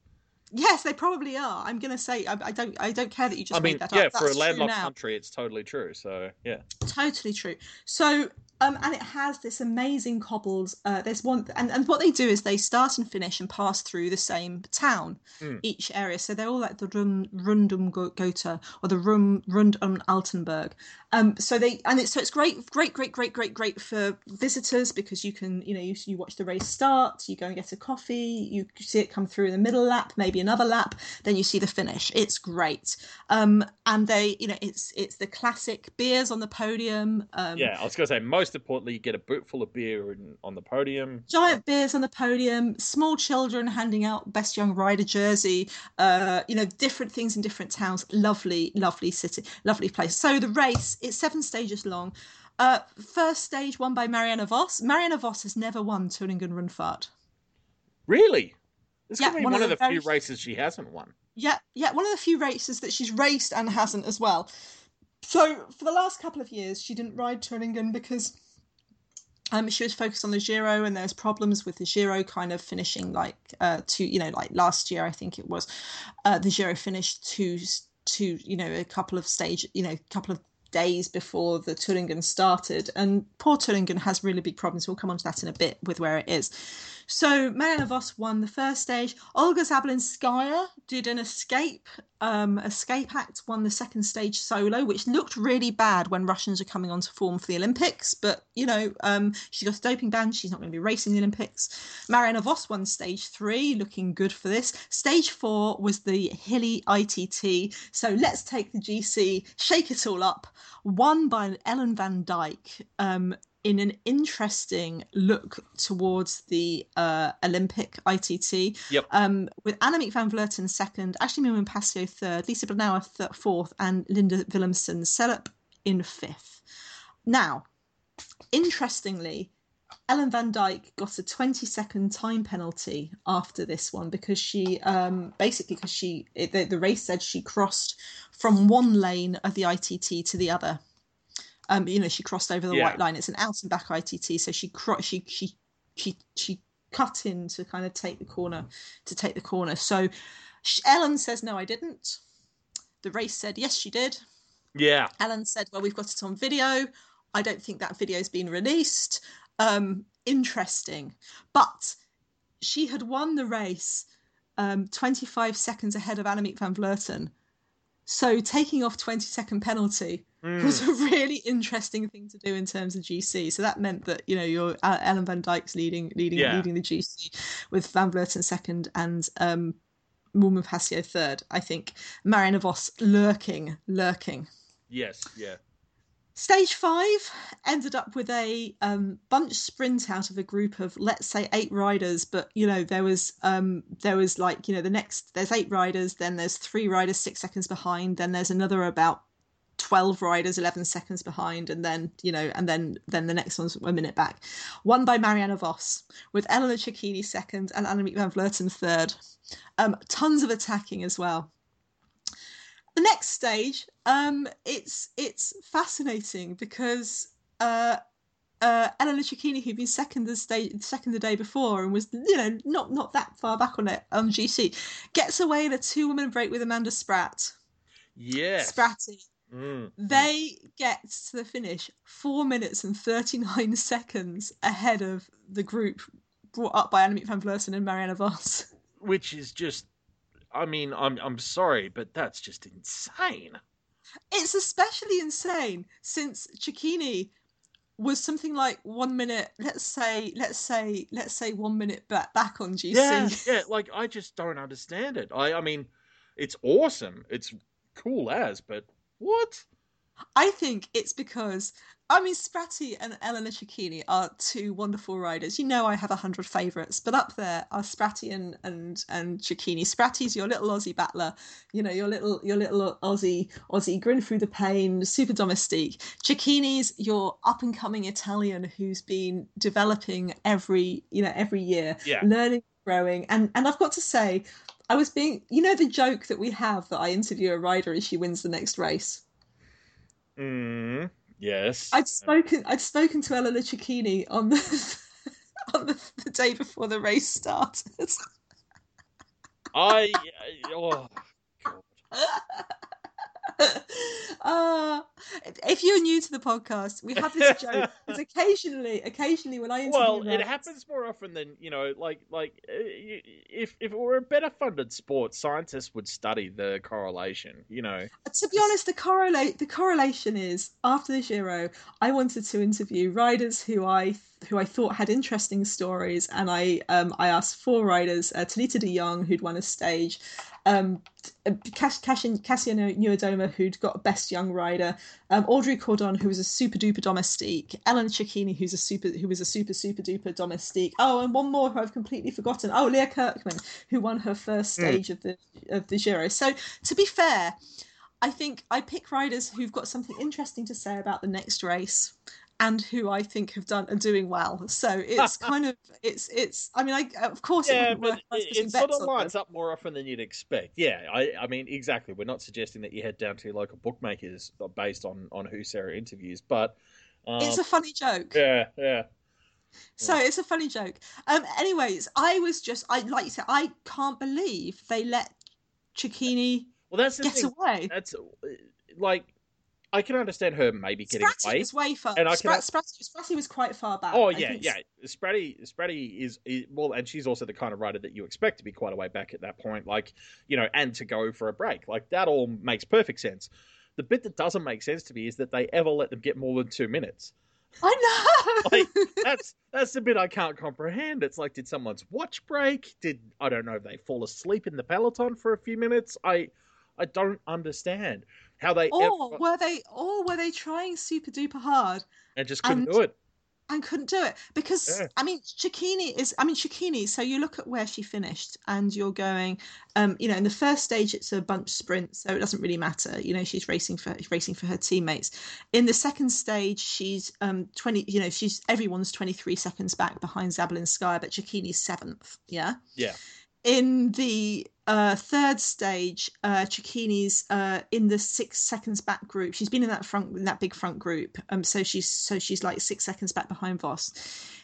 yes, they probably are. I'm gonna say I, I don't I don't care that you just I mean, made that yeah, up. for a landlocked country, it's totally true. So yeah, totally true so um and it has this amazing cobbled uh there's one and, and what they do is they start and finish and pass through the same town Mm. each area so they're all like the Rund, rundum gotha or the Rum, rund um altenberg um so they and it's so it's great great great great great great for visitors because you can you know you, you watch the race start you go and get a coffee you see it come through in the middle lap maybe another lap then you see the finish it's great um and they you know it's it's the classic beers on the podium um yeah. I was gonna say, most importantly, you get a boot full of beer in, on the podium. giant beers on the podium, small children handing out best young rider jersey, uh, you know, different things in different towns. Lovely, lovely city, lovely place. So the race, it's seven stages long. Uh, first stage won by Marianne Vos. Marianne Vos has never won Thuringen Rundfahrt. Really? This Yeah, could be one one, of the few races she hasn't won. Yeah, yeah, one of the few races that she's raced and hasn't as well. So for the last couple of years, she didn't ride Thuringen because um, she was focused on the Giro, and there was problems with the Giro kind of finishing like uh, two, you know, like last year I think it was, uh, the Giro finished too two, you know, a couple of stage, you know, a couple of days before the Thuringen started. And poor Thuringen has really big problems. We'll come on to that in a bit with where it is. So Marianne Vos won the first stage. Olga Zabelinskaya did an escape um, escape act, won the second stage solo, which looked really bad when Russians are coming on to form for the Olympics. But you know, um, she got a doping ban; she's not going to be racing the Olympics. Marianne Vos won stage three, looking good for this. Stage four was the hilly ITT. So let's take the GC, shake it all up. Won by Ellen Van Dijk. Um, in an interesting look towards the uh, Olympic ITT. Yep. Um, with Annemiek van Vleuten second, Ashley Moolman Pasio third, Lisa Brennauer th- fourth, and Linda Villumsen Serup in fifth. Now, interestingly, Ellen Van Dijk got a 20 second time penalty after this one because she um, basically because she it, the, the race said she crossed from one lane of the ITT to the other um, you know, she crossed over the Yeah. white line. It's an out and back ITT, so she cro- she she she she cut in to kind of take the corner to take the corner. So Ellen says no, I didn't. The race said yes, she did. Yeah. Ellen said, well, we've got it on video. I don't think that video's been released. Um, interesting, but she had won the race um, 25 seconds ahead of Annemiek van Vleuten. So taking off 20 second penalty Mm. was a really interesting thing to do in terms of GC. So that meant that you know your uh, Ellen Van Dijk's leading leading Yeah. leading the GC with Van Vleuten second and um, Moolman Pasio third. I think Marianne Vos lurking lurking. Yes. Yeah. Stage five ended up with a um, bunch sprint out of a group of let's say eight riders, but you know there was um, there was like you know the next there's eight riders, then there's three riders six seconds behind, then there's another about 12 riders 11 seconds behind and then you know and then then the next one's a minute back. Won by Marianne Vos with eleanor cecchini second and annemiek van vleuten third. Um tons of attacking as well. The next stage um it's it's fascinating because uh uh, Eleanor Cecchini, who'd been second the stage, second the day before, and was you know not not that far back on it on GC, gets away in a two woman break with Amanda Spratt. Yeah, Spratty, Mm. they get to the finish four minutes and 39 seconds ahead of the group brought up by Annemiek van Vleuten and Marianne Vos. Which is just. I mean, I'm I'm sorry, but that's just insane. It's especially insane since Cecchini was something like one minute, let's say, let's say, let's say one minute back, back on GC. Yeah, yeah. Like I just don't understand it. I I mean, it's awesome. It's cool as, but what? I think it's because I mean Spratty and Eleanor Cecchini are two wonderful riders. You know I have a hundred favourites, but up there are Spratty and and and Cecchini. Spratty's your little Aussie battler, you know your little your little Aussie Aussie grin through the pain, super domestique. Cecchini's your up and coming Italian who's been developing every you know every year, Yeah. learning, growing, and and I've got to say. I was being, you know, the joke that we have that I interview a rider as she wins the next race. Mm, yes. I'd spoken I'd spoken to Ella Cecchini on the on the, the day before the race started. I. Oh, God. uh, if you're new to the podcast, we have this joke. Because occasionally, occasionally when I interview Well, it riders- happens more often than you know. Like, like uh, if if it were a better funded sport, scientists would study the correlation. You know. to be honest, the correlate the correlation is after the Giro, I wanted to interview riders who I who I thought had interesting stories, and I um I asked four riders: uh, Thalita De Jong, who'd won a stage, um, Cass- Kasia Kasia Niewiadoma, who'd got best young rider, um, Audrey Cordon, who was a super duper domestique, Ellen Cecchini, who's a super who was a super super duper domestique. Oh, and one more who I've completely forgotten. Oh, Leah Kirchmann, who won her first stage of the of the Giro. So to be fair. I think I pick riders who've got something interesting to say about the next race and who I think have done are doing well. So it's kind of it's it's I mean I of course it Yeah, wouldn't but work if I was it, it sort of lines them. up more often than you'd expect. Yeah, I, I mean, exactly. We're not suggesting that you head down to your local bookmakers based on on who Sarah interviews, but um, It's a funny joke. yeah, yeah. So it's a funny joke. Um anyways, I was just I like you said, I can't believe they let Cecchini well, that's the get thing. away. That's like I can understand her maybe getting Spratty away. was way far. and I Sprat, can- Spratty, Spratty was quite far back. Oh yeah, yeah. Spratty, Spratty is, is well, and she's also the kind of rider that you expect to be quite a way back at that point, like you know, and to go for a break, like that all makes perfect sense. The bit that doesn't make sense to me is that they ever let them get more than two minutes. I know. Like that's that's the bit I can't comprehend. It's like, did someone's watch break? Did I don't know? They fall asleep in the peloton for a few minutes. I I don't understand how they or ever were they? Or were they trying super duper hard and just couldn't and- do it. and couldn't do it because Yeah. I mean Cecchini is I mean Cecchini. So you look at where she finished, and you're going, um, you know, in the first stage it's a bunch sprint, so it doesn't really matter. You know, she's racing for racing for her teammates. In the second stage, she's um twenty. You know, she's everyone's twenty three seconds back behind Zabelinskaya, but Cecchini's seventh. Yeah. Yeah. In the uh, third stage, uh, uh, in the six seconds back group. She's been in that front, in that big front group. Um, so she's so she's like six seconds back behind Vos.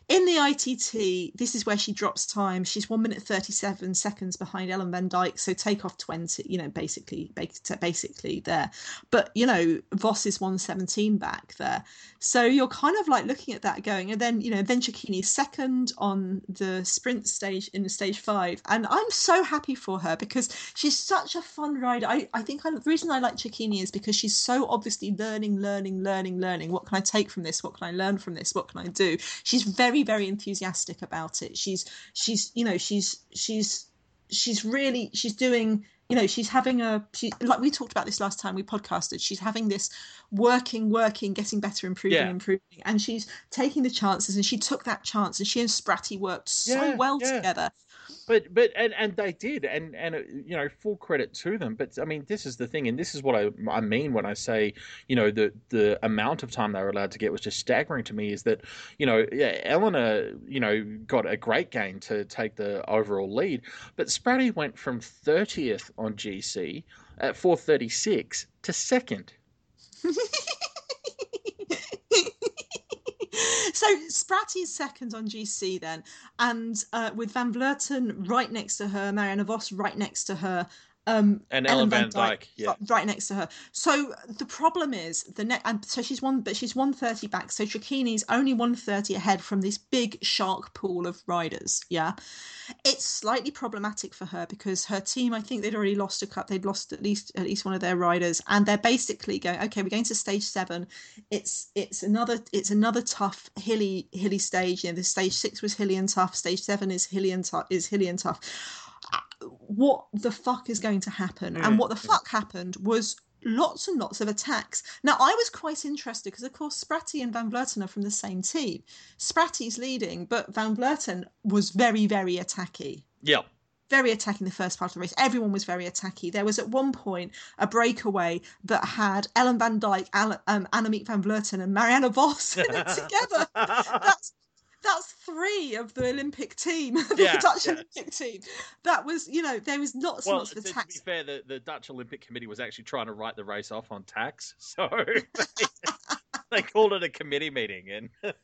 In the ITT, this is where she drops time. She's one minute thirty-seven seconds behind Ellen Van Dijk. So take off twenty. You know, basically, basically there. But you know, Vos is one seventeen back there. So you're kind of like looking at that going, and then you know, then Cecchini's second on the sprint stage in stage five, and I'm so happy for her because she's such a fun rider. I, I think I, the reason I like Cecchini is because she's so obviously learning, learning, learning, learning. What can I take from this? What can I learn from this? What can I do? She's very, very very enthusiastic about it. She's she's you know she's she's she's really she's doing you know she's having a she like we talked about this last time we podcasted she's having this working working getting better improving Yeah. improving and she's taking the chances and she took that chance and she and spratty worked so Yeah, well yeah. together But but and and they did, and and uh, you know, full credit to them. But I mean, this is the thing, and this is what I I mean when I say, you know, the the amount of time they were allowed to get was just staggering to me. Is that you know, yeah, Eleanor, you know, got a great gain to take the overall lead, but Spratty went from thirtieth on GC at four thirty six to second. so Spratty's second on GC then, and uh, with Van Vleuten right next to her, Marianne Vos right next to her, um, And Ellen Van Dijk, yeah. right next to her. So the problem is the net, and so she's one, but she's one thirty back. So Cecchini's only one thirty ahead from this big shark pool of riders. Yeah, it's slightly problematic for her because her team, I think they'd already lost a cup. They'd lost at least at least one of their riders, and they're basically going, okay, we're going to stage seven. It's it's another it's another tough hilly hilly stage. You know, the stage six was hilly and tough. Stage seven is hilly and tough is hilly and tough. What the fuck is going to happen? And what the fuck happened was lots and lots of attacks. Now, I was quite interested because, of course, Spratty and Van Vleuten are from the same team. Spratty's leading, but Van Vleuten was very, very attacky. Yeah, Very attacking the first part of the race. Everyone was very attacky. There was at one point a breakaway that had Ellen Van Dijk, Al- um, Annemiek van Vleuten, and Marianne Vos in it together. That's that's three of the Olympic team, the Yeah, Dutch yeah. Olympic team. That was, you know, there was lots and Well, lots to, of to be fair, the, the Dutch Olympic Committee was actually trying to write the race off on tax, so they called it a committee meeting, and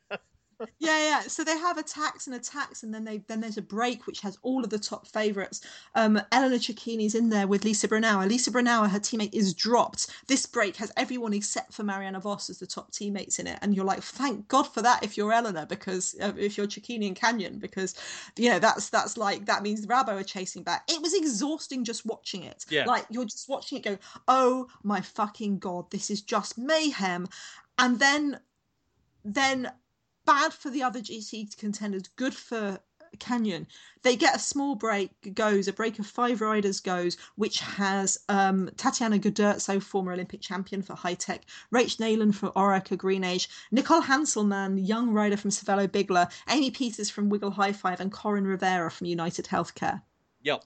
yeah yeah so they have attacks and attacks and then they then there's a break which has all of the top favorites. Um eleanor Cecchini's in there with Lisa Brennauer. Lisa brunauer her teammate is dropped. This break has everyone except for Marianne Vos as the top teammates in it. And you're like thank god for that if you're eleanor because uh, if you're Cecchini and canyon because you know that's that's like that means rabo are chasing back. It was exhausting just watching it. Yeah. like you're just watching it go oh my fucking god this is just mayhem. And then then bad for the other GC contenders, good for Canyon. They get a small break goes, a break of five riders goes, which has um, Tatiana Guderzo, former Olympic champion for high tech, Rach Neylan for Orica GreenEDGE, Nicole Hanselmann, young rider from Cervelo Bigler, Amy Pieters from Wiggle High Five, and Coryn Rivera from United Healthcare. yep.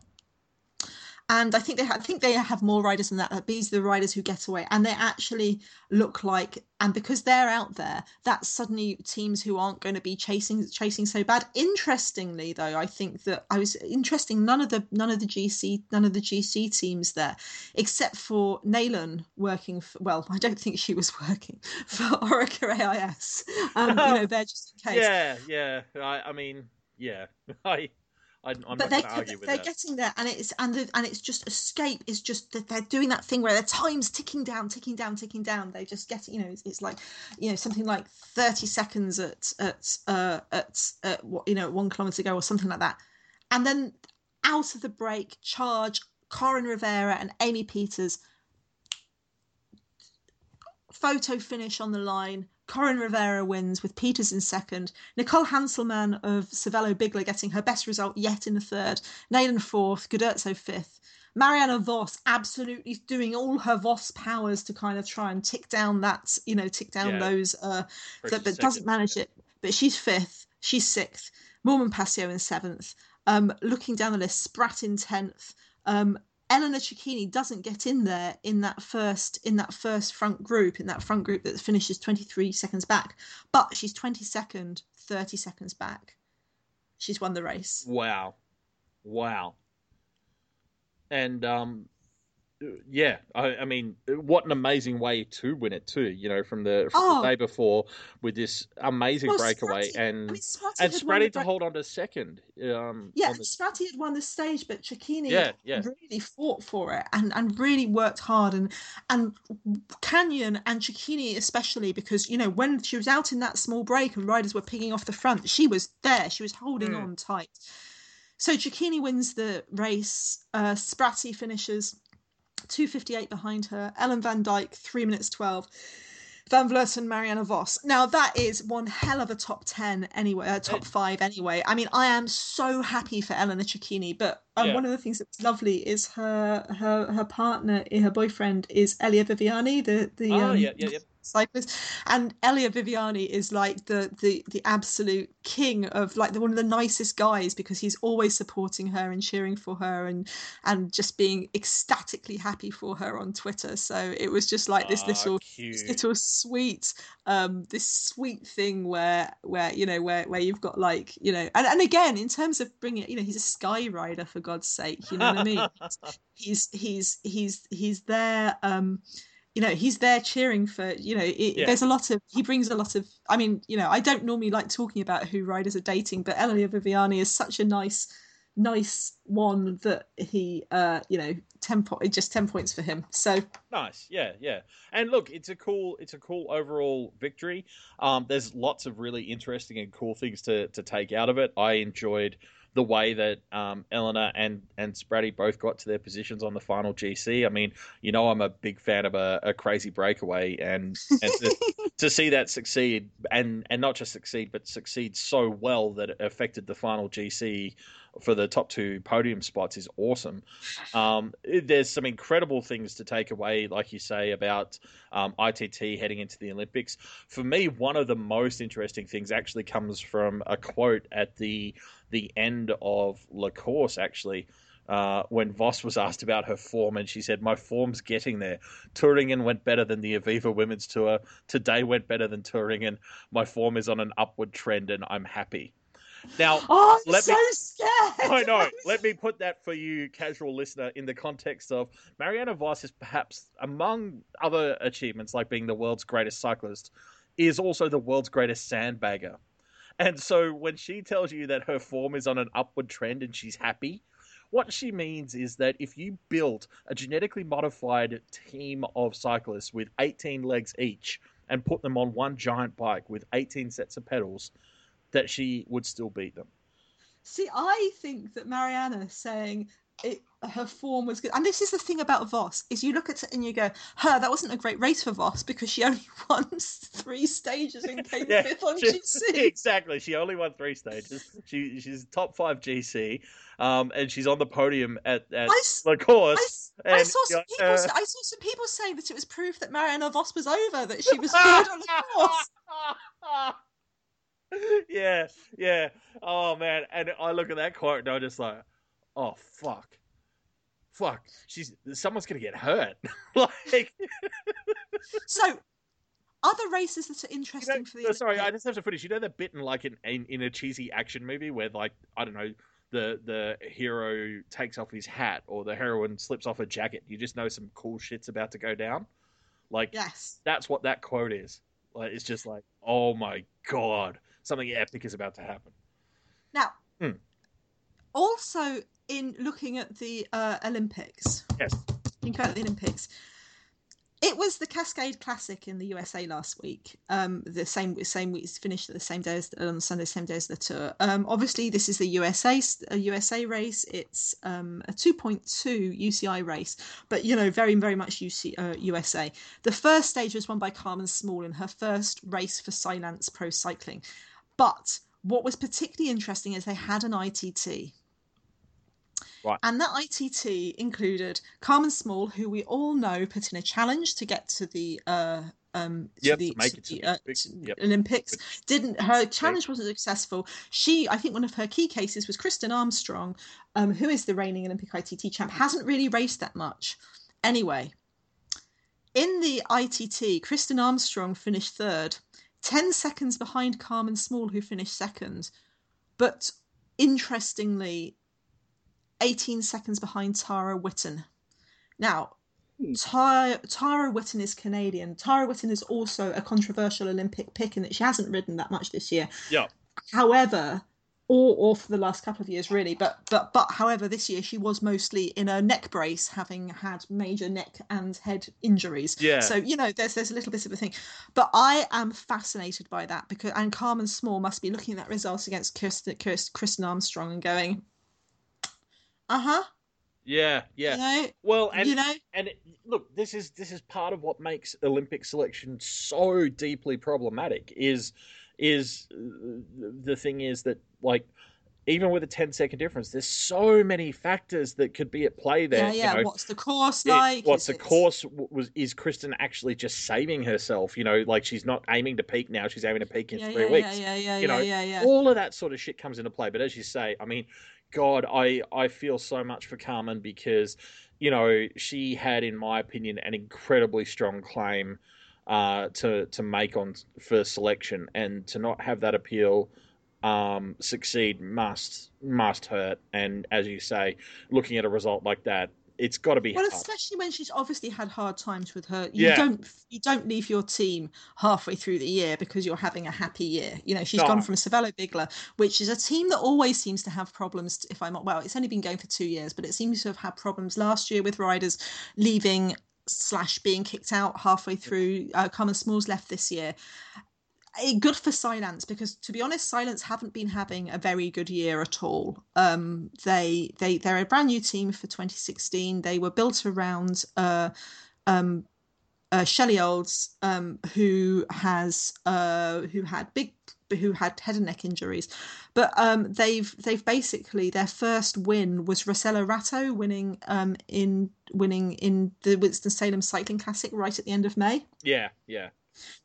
And I think they ha- I think they have more riders than that. But These are the riders who get away, and they actually look like, and because they're out there, that's suddenly teams who aren't going to be chasing chasing so bad. Interestingly, though, I think that I was interesting. None of the none of the GC none of the GC teams there, except for Neylan working. For, well, I don't think she was working for Orica AIS. Um, you know, they're just in case. Yeah, yeah. I, I mean, yeah. I, I, am but to argue with they're that. getting there, and it's and the, and it's just escape is just that they're doing that thing where their time's ticking down, ticking down, ticking down. They just get you know it's, it's like you know something like thirty seconds at at uh, at, at what you know one kilometer to go or something like that, and then out of the break charge Coryn Rivera and Amy Pieters. Photo finish on the line. Coryn Rivera wins with Pieters in second. Nicole Hanselmann of Cervelo Bigler getting her best result yet in the third. Neylan fourth. Guderzo fifth. Marianne Vos absolutely doing all her Voss powers to kind of try and tick down that, you know, tick down Yeah. those, uh, First that, and but doesn't manage it. But she's fifth. She's sixth. Moolman Pasio in seventh. Um, looking down the list, Spratt in tenth. Um, Eleanor Cecchini doesn't get in there in that first in that first front group in that front group that finishes 23 seconds back. But she's 22nd 30 seconds back. She's won the race. Wow, wow. And um, yeah, I, I mean, what an amazing way to win it too. You know, from the from Oh. the day before with this amazing Well, breakaway and I mean, Spratty and Spratty to break- hold on to second. Um, yeah the- Spratty had won the stage but Cecchini Yeah, yeah. really fought for it and and really worked hard and and Canyon and Cecchini especially because you know when she was out in that small break and riders were picking off the front she was there she was holding Mm. on tight so Cecchini wins the race uh Spratty finishes 258 behind her Ellen Van Dijk 3 minutes 12 Van Vleuten, Marianne Vos. Now that is one hell of a top ten anyway, uh, top five anyway. I mean, I am so happy for Eleanor Cecchini, but um, Yeah. one of the things that's lovely is her her her partner, her boyfriend is Elia Viviani, the the oh um, yeah, yeah, yeah. Cyclist, and Elia Viviani is like the the the absolute king of like the, one of the nicest guys because he's always supporting her and cheering for her and and just being ecstatically happy for her on Twitter. So it was just like this Ah, little this little sweet um this sweet thing where where you know where where you've got like you know and, and again in terms of bringing you know he's a sky rider for god's sake you know what i mean? He's he's he's he's there um you know he's there cheering for you know it, Yeah. there's a lot of he brings a lot of i mean you know i don't normally like talking about who riders are dating but Elia viviani is such a nice nice one that he uh you know 10 po- just 10 points for him so Nice, yeah, yeah. And look, it's a cool, it's a cool overall victory. Um, there's lots of really interesting and cool things to to take out of it. I enjoyed the way that um, Eleanor and and Spratty both got to their positions on the final GC. I mean, you know, I'm a big fan of a, a crazy breakaway, and and to, to see that succeed, and and not just succeed, but succeed so well that it affected the final GC for the top two podium spots is awesome. Um, there's some incredible things to take away, like you say, about um, ITT heading into the Olympics. For me, one of the most interesting things actually comes from a quote at the the end of La Course, actually. Uh, when Vos was asked about her form, and she said, "My form's getting there. Thuringen went better than the Aviva Women's Tour. Today went better than Thuringen. My form is on an upward trend, and I'm happy." Now, oh i'm Let so me- scared I know. Let me put that for you, casual listener, in the context of Marianne Vos is perhaps, among other achievements, like being the world's greatest cyclist, is also the world's greatest sandbagger. And so when she tells you that her form is on an upward trend and she's happy, what she means is that if you built a genetically modified team of cyclists with 18 legs each and put them on one giant bike with 18 sets of pedals, that she would still beat them. See, I think that Mariana saying it, her form was good, and this is the thing about Vos is you look at it and you go, "Her, that wasn't a great race for Vos because she only won three stages and came Yeah, fifth on she- GC." exactly. She only won three stages. She she's top five GC, um, and she's on the podium at at I the course. I, s- I and saw some people. I saw some people saying that it was proof that Marianne Vos was over, that she was good on the course. yeah, yeah. Oh man, and I look at that quote and I'm just like, oh fuck, fuck. She's someone's gonna get hurt. like, So, other races that are you interesting know, for the sorry, I just have to finish. You know that bit in like in, in in a cheesy action movie where like I don't know the the hero takes off his hat or the heroine slips off her jacket. You just know some cool shit's about to go down. Like yes. that's what that quote is. Like it's just like, oh my god, something epic is about to happen. Now, Hmm. also in looking at the uh, Olympics. Yes. Looking at the Olympics. It was the Cascade Classic in the USA last week. Um, the same same week finished the same day as on Sunday, same day as the tour. Um, obviously, this is the USA a USA race. It's um, a 2.2 UCI race, but you know very very much UC, uh, USA. The first stage was won by Carmen Small in her first race for Silence Pro Cycling. But what was particularly interesting is they had an ITT. Right. And that ITT included Carmen Small, who we all know put in a challenge to get to the uh, um, to Yep, the, make it to the, the uh, Olympics. Yep. Olympics. Didn't her challenge wasn't successful? She, I think, one of her key cases was Kristin Armstrong, um, who is the reigning Olympic ITT champ, hasn't really raced that much. Anyway, in the ITT, Kristin Armstrong finished third, 10 seconds behind Carmen Small, who finished second. But interestingly, 18 seconds behind Tara Whitten. Now, Hmm. Tara, Tara Whitten is Canadian. Tara Whitten is also a controversial Olympic pick in that she hasn't ridden that much this year. Yeah. However, or or for the last couple of years really, but but but however, this year she was mostly in a neck brace, having had major neck and head injuries. Yeah. So you know, there's there's a little bit of a thing, but I am fascinated by that because and Carmen Small must be looking at that result against Kirsten, Kirsten, Kristin Armstrong and going, uh huh, Yeah, yeah. you know, Well, and you know, and it, look, this is this is part of what makes Olympic selection so deeply problematic. Is is uh, the thing is that like even with a 10 second difference, there's so many factors that could be at play there. yeah, yeah. You know, What's the course it- like? what's Is the it- course was is Kristin actually just saving herself? You know, like she's not aiming to peak now; she's aiming to peak in Yeah, three yeah, weeks. yeah, yeah, yeah, you know, yeah, yeah, yeah. All of that sort of shit comes into play. But as you say, I mean, God, I I feel so much for Carmen because you know she had, in my opinion, an incredibly strong claim uh, to to make on for selection, and to not have that appeal um, succeed must must hurt. And as you say, looking at a result like that, it's got to be Well, hard. especially when she's obviously had hard times with her. You Yeah. don't you don't leave your team halfway through the year because you're having a happy year. You know, she's No. gone from Cervelo Bigler, which is a team that always seems to have problems. If I'm not well, it's only been going for two years, but it seems to have had problems last year with riders leaving slash being kicked out halfway through. Uh, Carmen Smalls left this year. Good for Silence because, to be honest, Silence haven't been having a very good year at all. Um, they they they're a brand new team for 2016. They were built around uh, um, uh, Shelley Olds, um, who has uh, who had big who had head and neck injuries, but um, they've they've basically their first win was Rossella Ratto winning um, in winning in the Winston Salem Cycling Classic right at the end of May. yeah, yeah.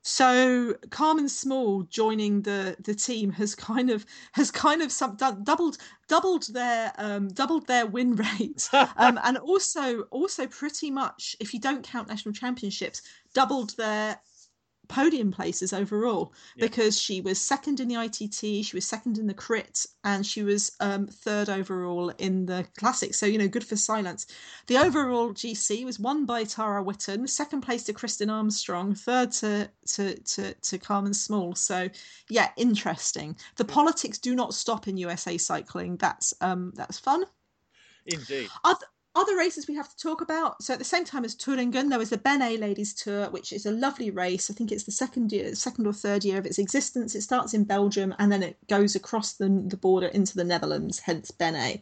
So Carmen Small joining the the team has kind of has kind of dou- doubled doubled their um, doubled their win rate, um, and also also pretty much if you don't count national championships, doubled their podium places overall Yeah. because she was second in the ITT, she was second in the crit, and she was um, third overall in the classic. So you know, good for silence. The overall GC was won by Tara Whitten, second place to Kristin Armstrong, third to to to, to Carmen Small. So yeah, interesting. The politics do not stop in USA cycling. That's um that's fun. Indeed. Other, other races we have to talk about. So at the same time as Thuringen, there was the BeNe Ladies Tour, which is a lovely race. I think it's the second year, second or third year of its existence. It starts in Belgium and then it goes across the, the border into the Netherlands, hence BeNe.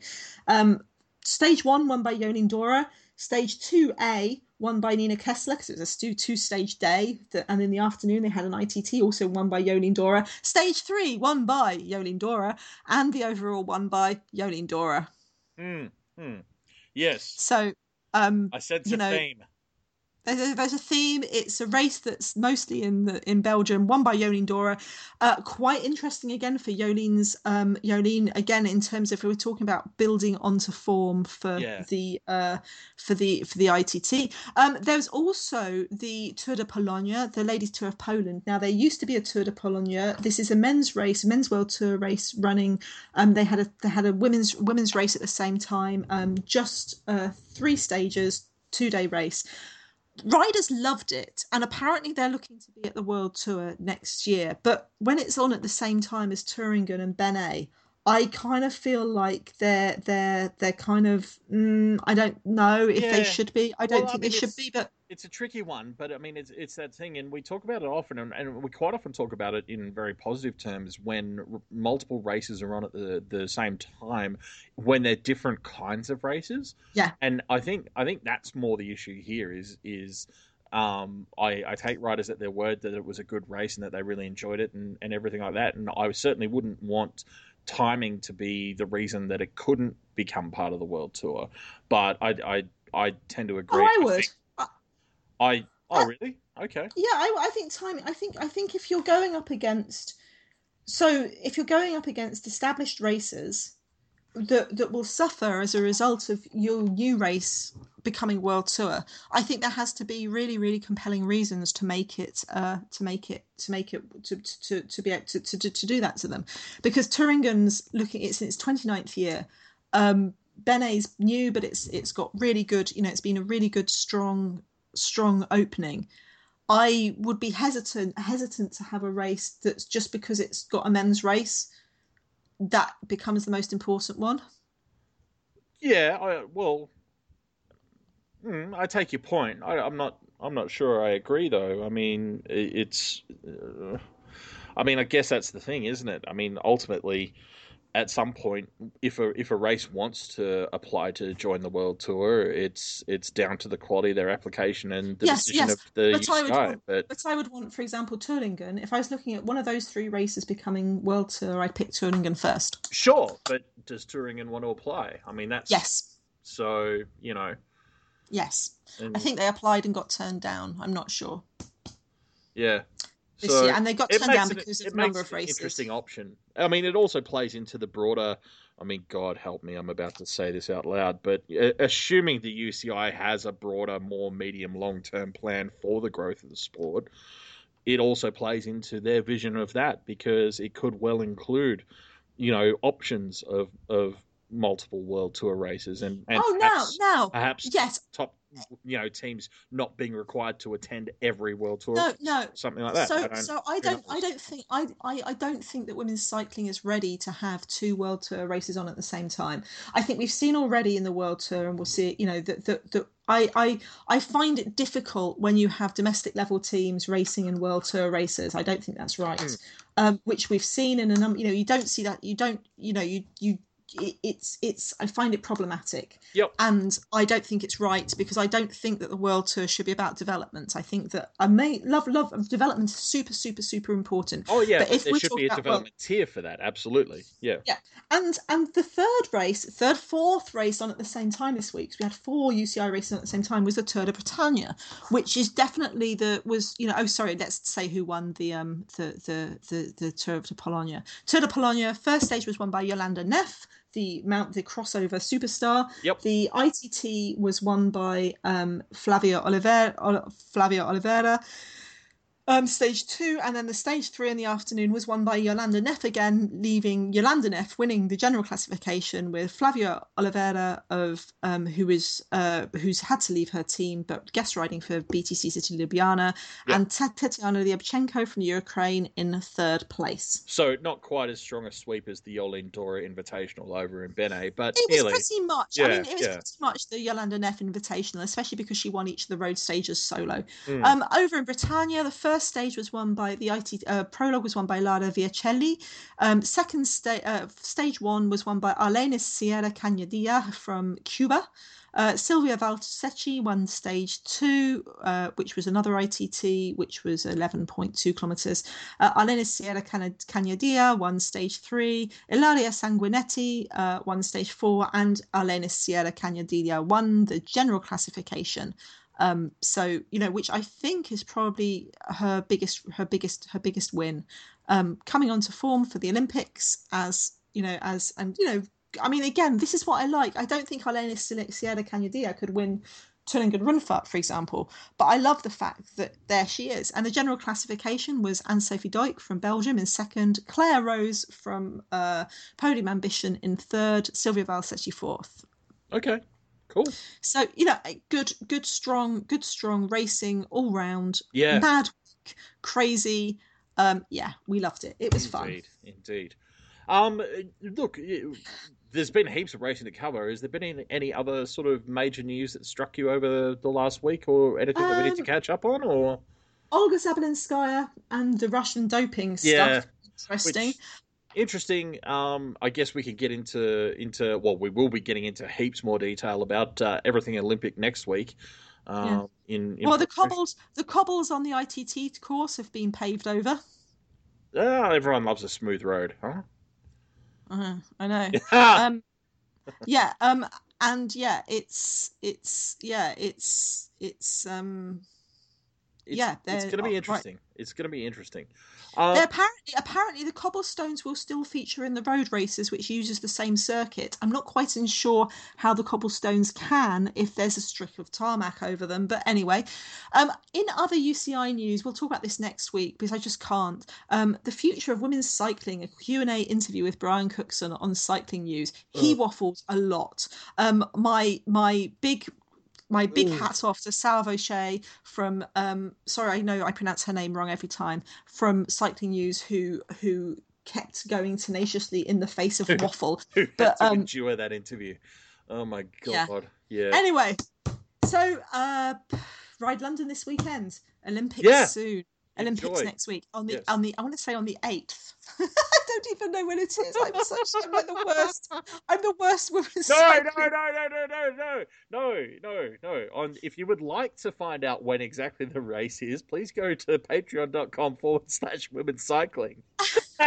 Um, stage one won by Jolien D'Hoore. Stage two A won by Nina Kessler because it was a two stage day. And in the afternoon they had an ITT also won by Jolien D'Hoore. Stage three won by Jolien D'Hoore, and the overall won by Jolien D'Hoore. Hmm. Hmm. Yes. So um, I sense you know, theme. There's a, theme. It's a race that's mostly in the in Belgium, won by Jolien D'Hoore. Uh, quite interesting again for Jolene's um, Jolene again in terms of if we're talking about building onto form for Yeah. the uh, for the for the ITT. Um, there's also the Tour de Pologne, the Ladies Tour of Poland. Now there used to be a Tour de Pologne. This is a men's race, a men's world tour race running. Um, they had a they had a women's women's race at the same time. Um, just uh, three stages, two day race riders loved it and apparently they're looking to be at the world tour next year but when it's on at the same time as Thuringen and BeNe I kind of feel like they're they're they're kind of mm, I don't know if Yeah. they should be. I don't Well, I think mean, they should be, but it's a tricky one, but I mean, it's it's that thing, and we talk about it often, and, and we quite often talk about it in very positive terms when r- multiple races are on at the the same time, when they're different kinds of races. Yeah. and I think I think that's more the issue here is is. Um, I, I take riders at their word that it was a good race and that they really enjoyed it and, and everything like that. And I certainly wouldn't want timing to be the reason that it couldn't become part of the world tour. But I I, I tend to agree. oh, I would. think I oh really? Okay. Yeah, I, I think timing. I think I think if you're going up against, so if you're going up against established races that that will suffer as a result of your new race becoming world tour, I think there has to be really really compelling reasons to make it uh, to make it to make it to to, to be able to, to to do that to them, because Thuringen's looking it's in its 29th year. Um, BeNe's new, but it's it's got really good. You know, it's been a really good strong strong opening. I would be hesitant hesitant to have a race that's just because it's got a men's race that becomes the most important one. Yeah. I well. mm, I take your point. I, I'm not. I'm not sure. I agree, though. I mean, it's. Uh, I mean, I guess that's the thing, isn't it? I mean, ultimately, at some point, if a if a race wants to apply to join the world tour, it's it's down to the quality of their application and the Yes, decision yes, of the but I would UCI. want- But But I would want, for example, Thuringen. If I was looking at one of those three races becoming world tour, I'd pick Thuringen first. sure, but does Thuringen want to apply? I mean, that's Yes, So you know, yes. and, I think they applied and got turned down. I'm not sure yeah. This So year, and they got turned down it- because of the number of races. Interesting option. I mean, it also plays into the broader. I mean, God help me, I'm about to say this out loud, but uh, assuming the UCI has a broader, more medium, long term plan for the growth of the sport, it also plays into their vision of that because it could well include, you know, options of of multiple world tour races and, and oh, perhaps, now, perhaps yes, top you know teams not being required to attend every world tour no, no. something like that So, I don't, so I don't. I don't think, I, I, I don't think that women's cycling is ready to have two world tour races on at the same time. I think we've seen already in the world tour, and we'll see. it, You know that that that I, I, I find it difficult when you have domestic level teams racing in world tour races. I don't think that's right. Hmm. Um, which we've seen in a number. You know, you don't see that. You don't. You know, you you. It, it's it's. I find it problematic. Yep. And I don't think it's right because I don't think that the world tour should be about development. I think that I may love love development is super super super important. Oh yeah, But if there should be a about- development tier for that. Absolutely, yeah. Yeah. And and the third race, third fourth race on at the same time this week. 'cause we had four UCI races on at the same time. Was the Tour de Bretagne, which is definitely the was you know oh sorry let's say who won the um the the the, the Tour de Pologne. Tour de Pologne first stage was won by Jolanda Neff, the Mount the crossover superstar. Yep. The ITT was won by um, Flavia Oliveira. Oliveira. Um, stage two, and then the stage three in the afternoon was won by Jolanda Neff again, leaving Jolanda Neff winning the general classification with Flavia Oliveira of um, who is uh, who's had to leave her team but guest riding for BTC City Ljubljana, and Tetiana Riabchenko from Ukraine in third place. So not quite as strong a sweep as the Jolien D'Hoore Invitational over in BeNe, but It was pretty much. I mean, it was yeah. pretty much the Jolanda Neff Invitational, especially because she won each of the road stages solo. Mm. Um, over in Britannia, the first stage was won by the IT uh, prologue was won by Lara Vieceli. Um, second sta- uh, stage one was won by Arlenis Sierra Cañadilla from Cuba. Uh, Silvia Valsecchi won stage two, uh, which was another ITT, which was 11.2 kilometres. Uh, Arlenis Sierra Can- won stage three. Ilaria Sanguinetti uh, won stage four, and Arlenis Sierra Cañadilla won the general classification. Um, so you know, which I think is probably her biggest, her biggest, her biggest win. Um, coming onto form for the Olympics as you know, as and you know, I mean, again, this is what I like. I don't think Arlenis Sierra Cañadilla could win Thuringen Rundfahrt, for example, but I love the fact that there she is. And the general classification was Anne Sophie Duyck from Belgium in second, Claire Rose from uh, Podium Ambition in third, Silvia Valsecchi fourth. Okay, cool. So you know, good, good, strong, good, strong racing all round. Yeah, Mad, crazy. Um, yeah, we loved it. It was fun. indeed, indeed. Um, look, there's been heaps of racing to cover. Has there been any, any other sort of major news that struck you over the last week, or anything that we need to Um, catch up on? Or Olga Zabelinskaya and the Russian doping Yeah, stuff. Interesting. which interesting. Um, I guess we could get into into well, we will be getting into heaps more detail about uh, everything Olympic next week. Um, in, in well, the cobbles, the cobbles on the ITT course have been paved over. Ah, everyone loves a smooth road, huh? Uh, I know. Ah, um yeah um and yeah it's it's yeah it's it's um it's, yeah, it's going to be right. interesting. It's going to be interesting. They're apparently apparently the cobblestones will still feature in the road races which uses the same circuit. I'm not quite sure how the cobblestones can if there's a strip of tarmac over them but anyway. Um in other uci news we'll talk about this next week because i just can't. Um the future of women's cycling a q&a interview with brian cookson on cycling news. He waffles a lot. Um my my big my big Ooh. hats off to Sadhbh O'Shea from um sorry I know I pronounce her name wrong every time from Cycling News who who kept going tenaciously in the face of waffle. who but, to um, endure that interview? Oh my Yeah. god! Yeah. Anyway, so uh Ride London this weekend. Olympics Yeah. soon. Olympics Enjoy. next week on the Yes. on the I want to say on the eighth. I don't even know when it is. I'm such I'm like the worst. I'm the worst woman. No, no, no, no, no, no, no, no, no, no. On if you would like to find out when exactly the race is, please go to patreon.com forward slash women's cycling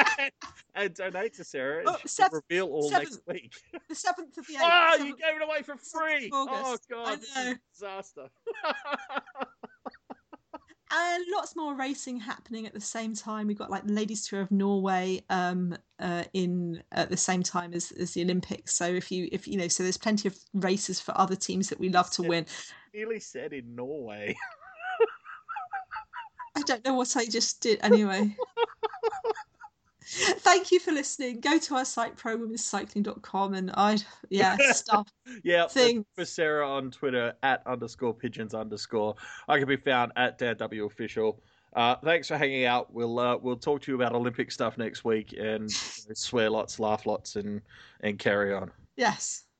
and donate to Sarah. Oh, seven- reveal all seven- next week. The seventh of the eighth. Ah, you gave it away for free. Oh god, this is a disaster. And lots more racing happening at the same time. We've got like the ladies tour of Norway um, uh, in at the same time as, as the Olympics. So if you if you know, so there's plenty of races for other teams that we love to win. Nearly said in Norway. I don't know what I just did anyway. Thank you for listening. Go to our site prowomenscycling.com and I yeah stuff Yeah, thing. for Sarah on Twitter at underscore pigeons underscore. I can be found at Dan W official. Uh, thanks for hanging out. We'll uh, we'll talk to you about Olympic stuff next week and swear lots, laugh lots, and and carry on. Yes.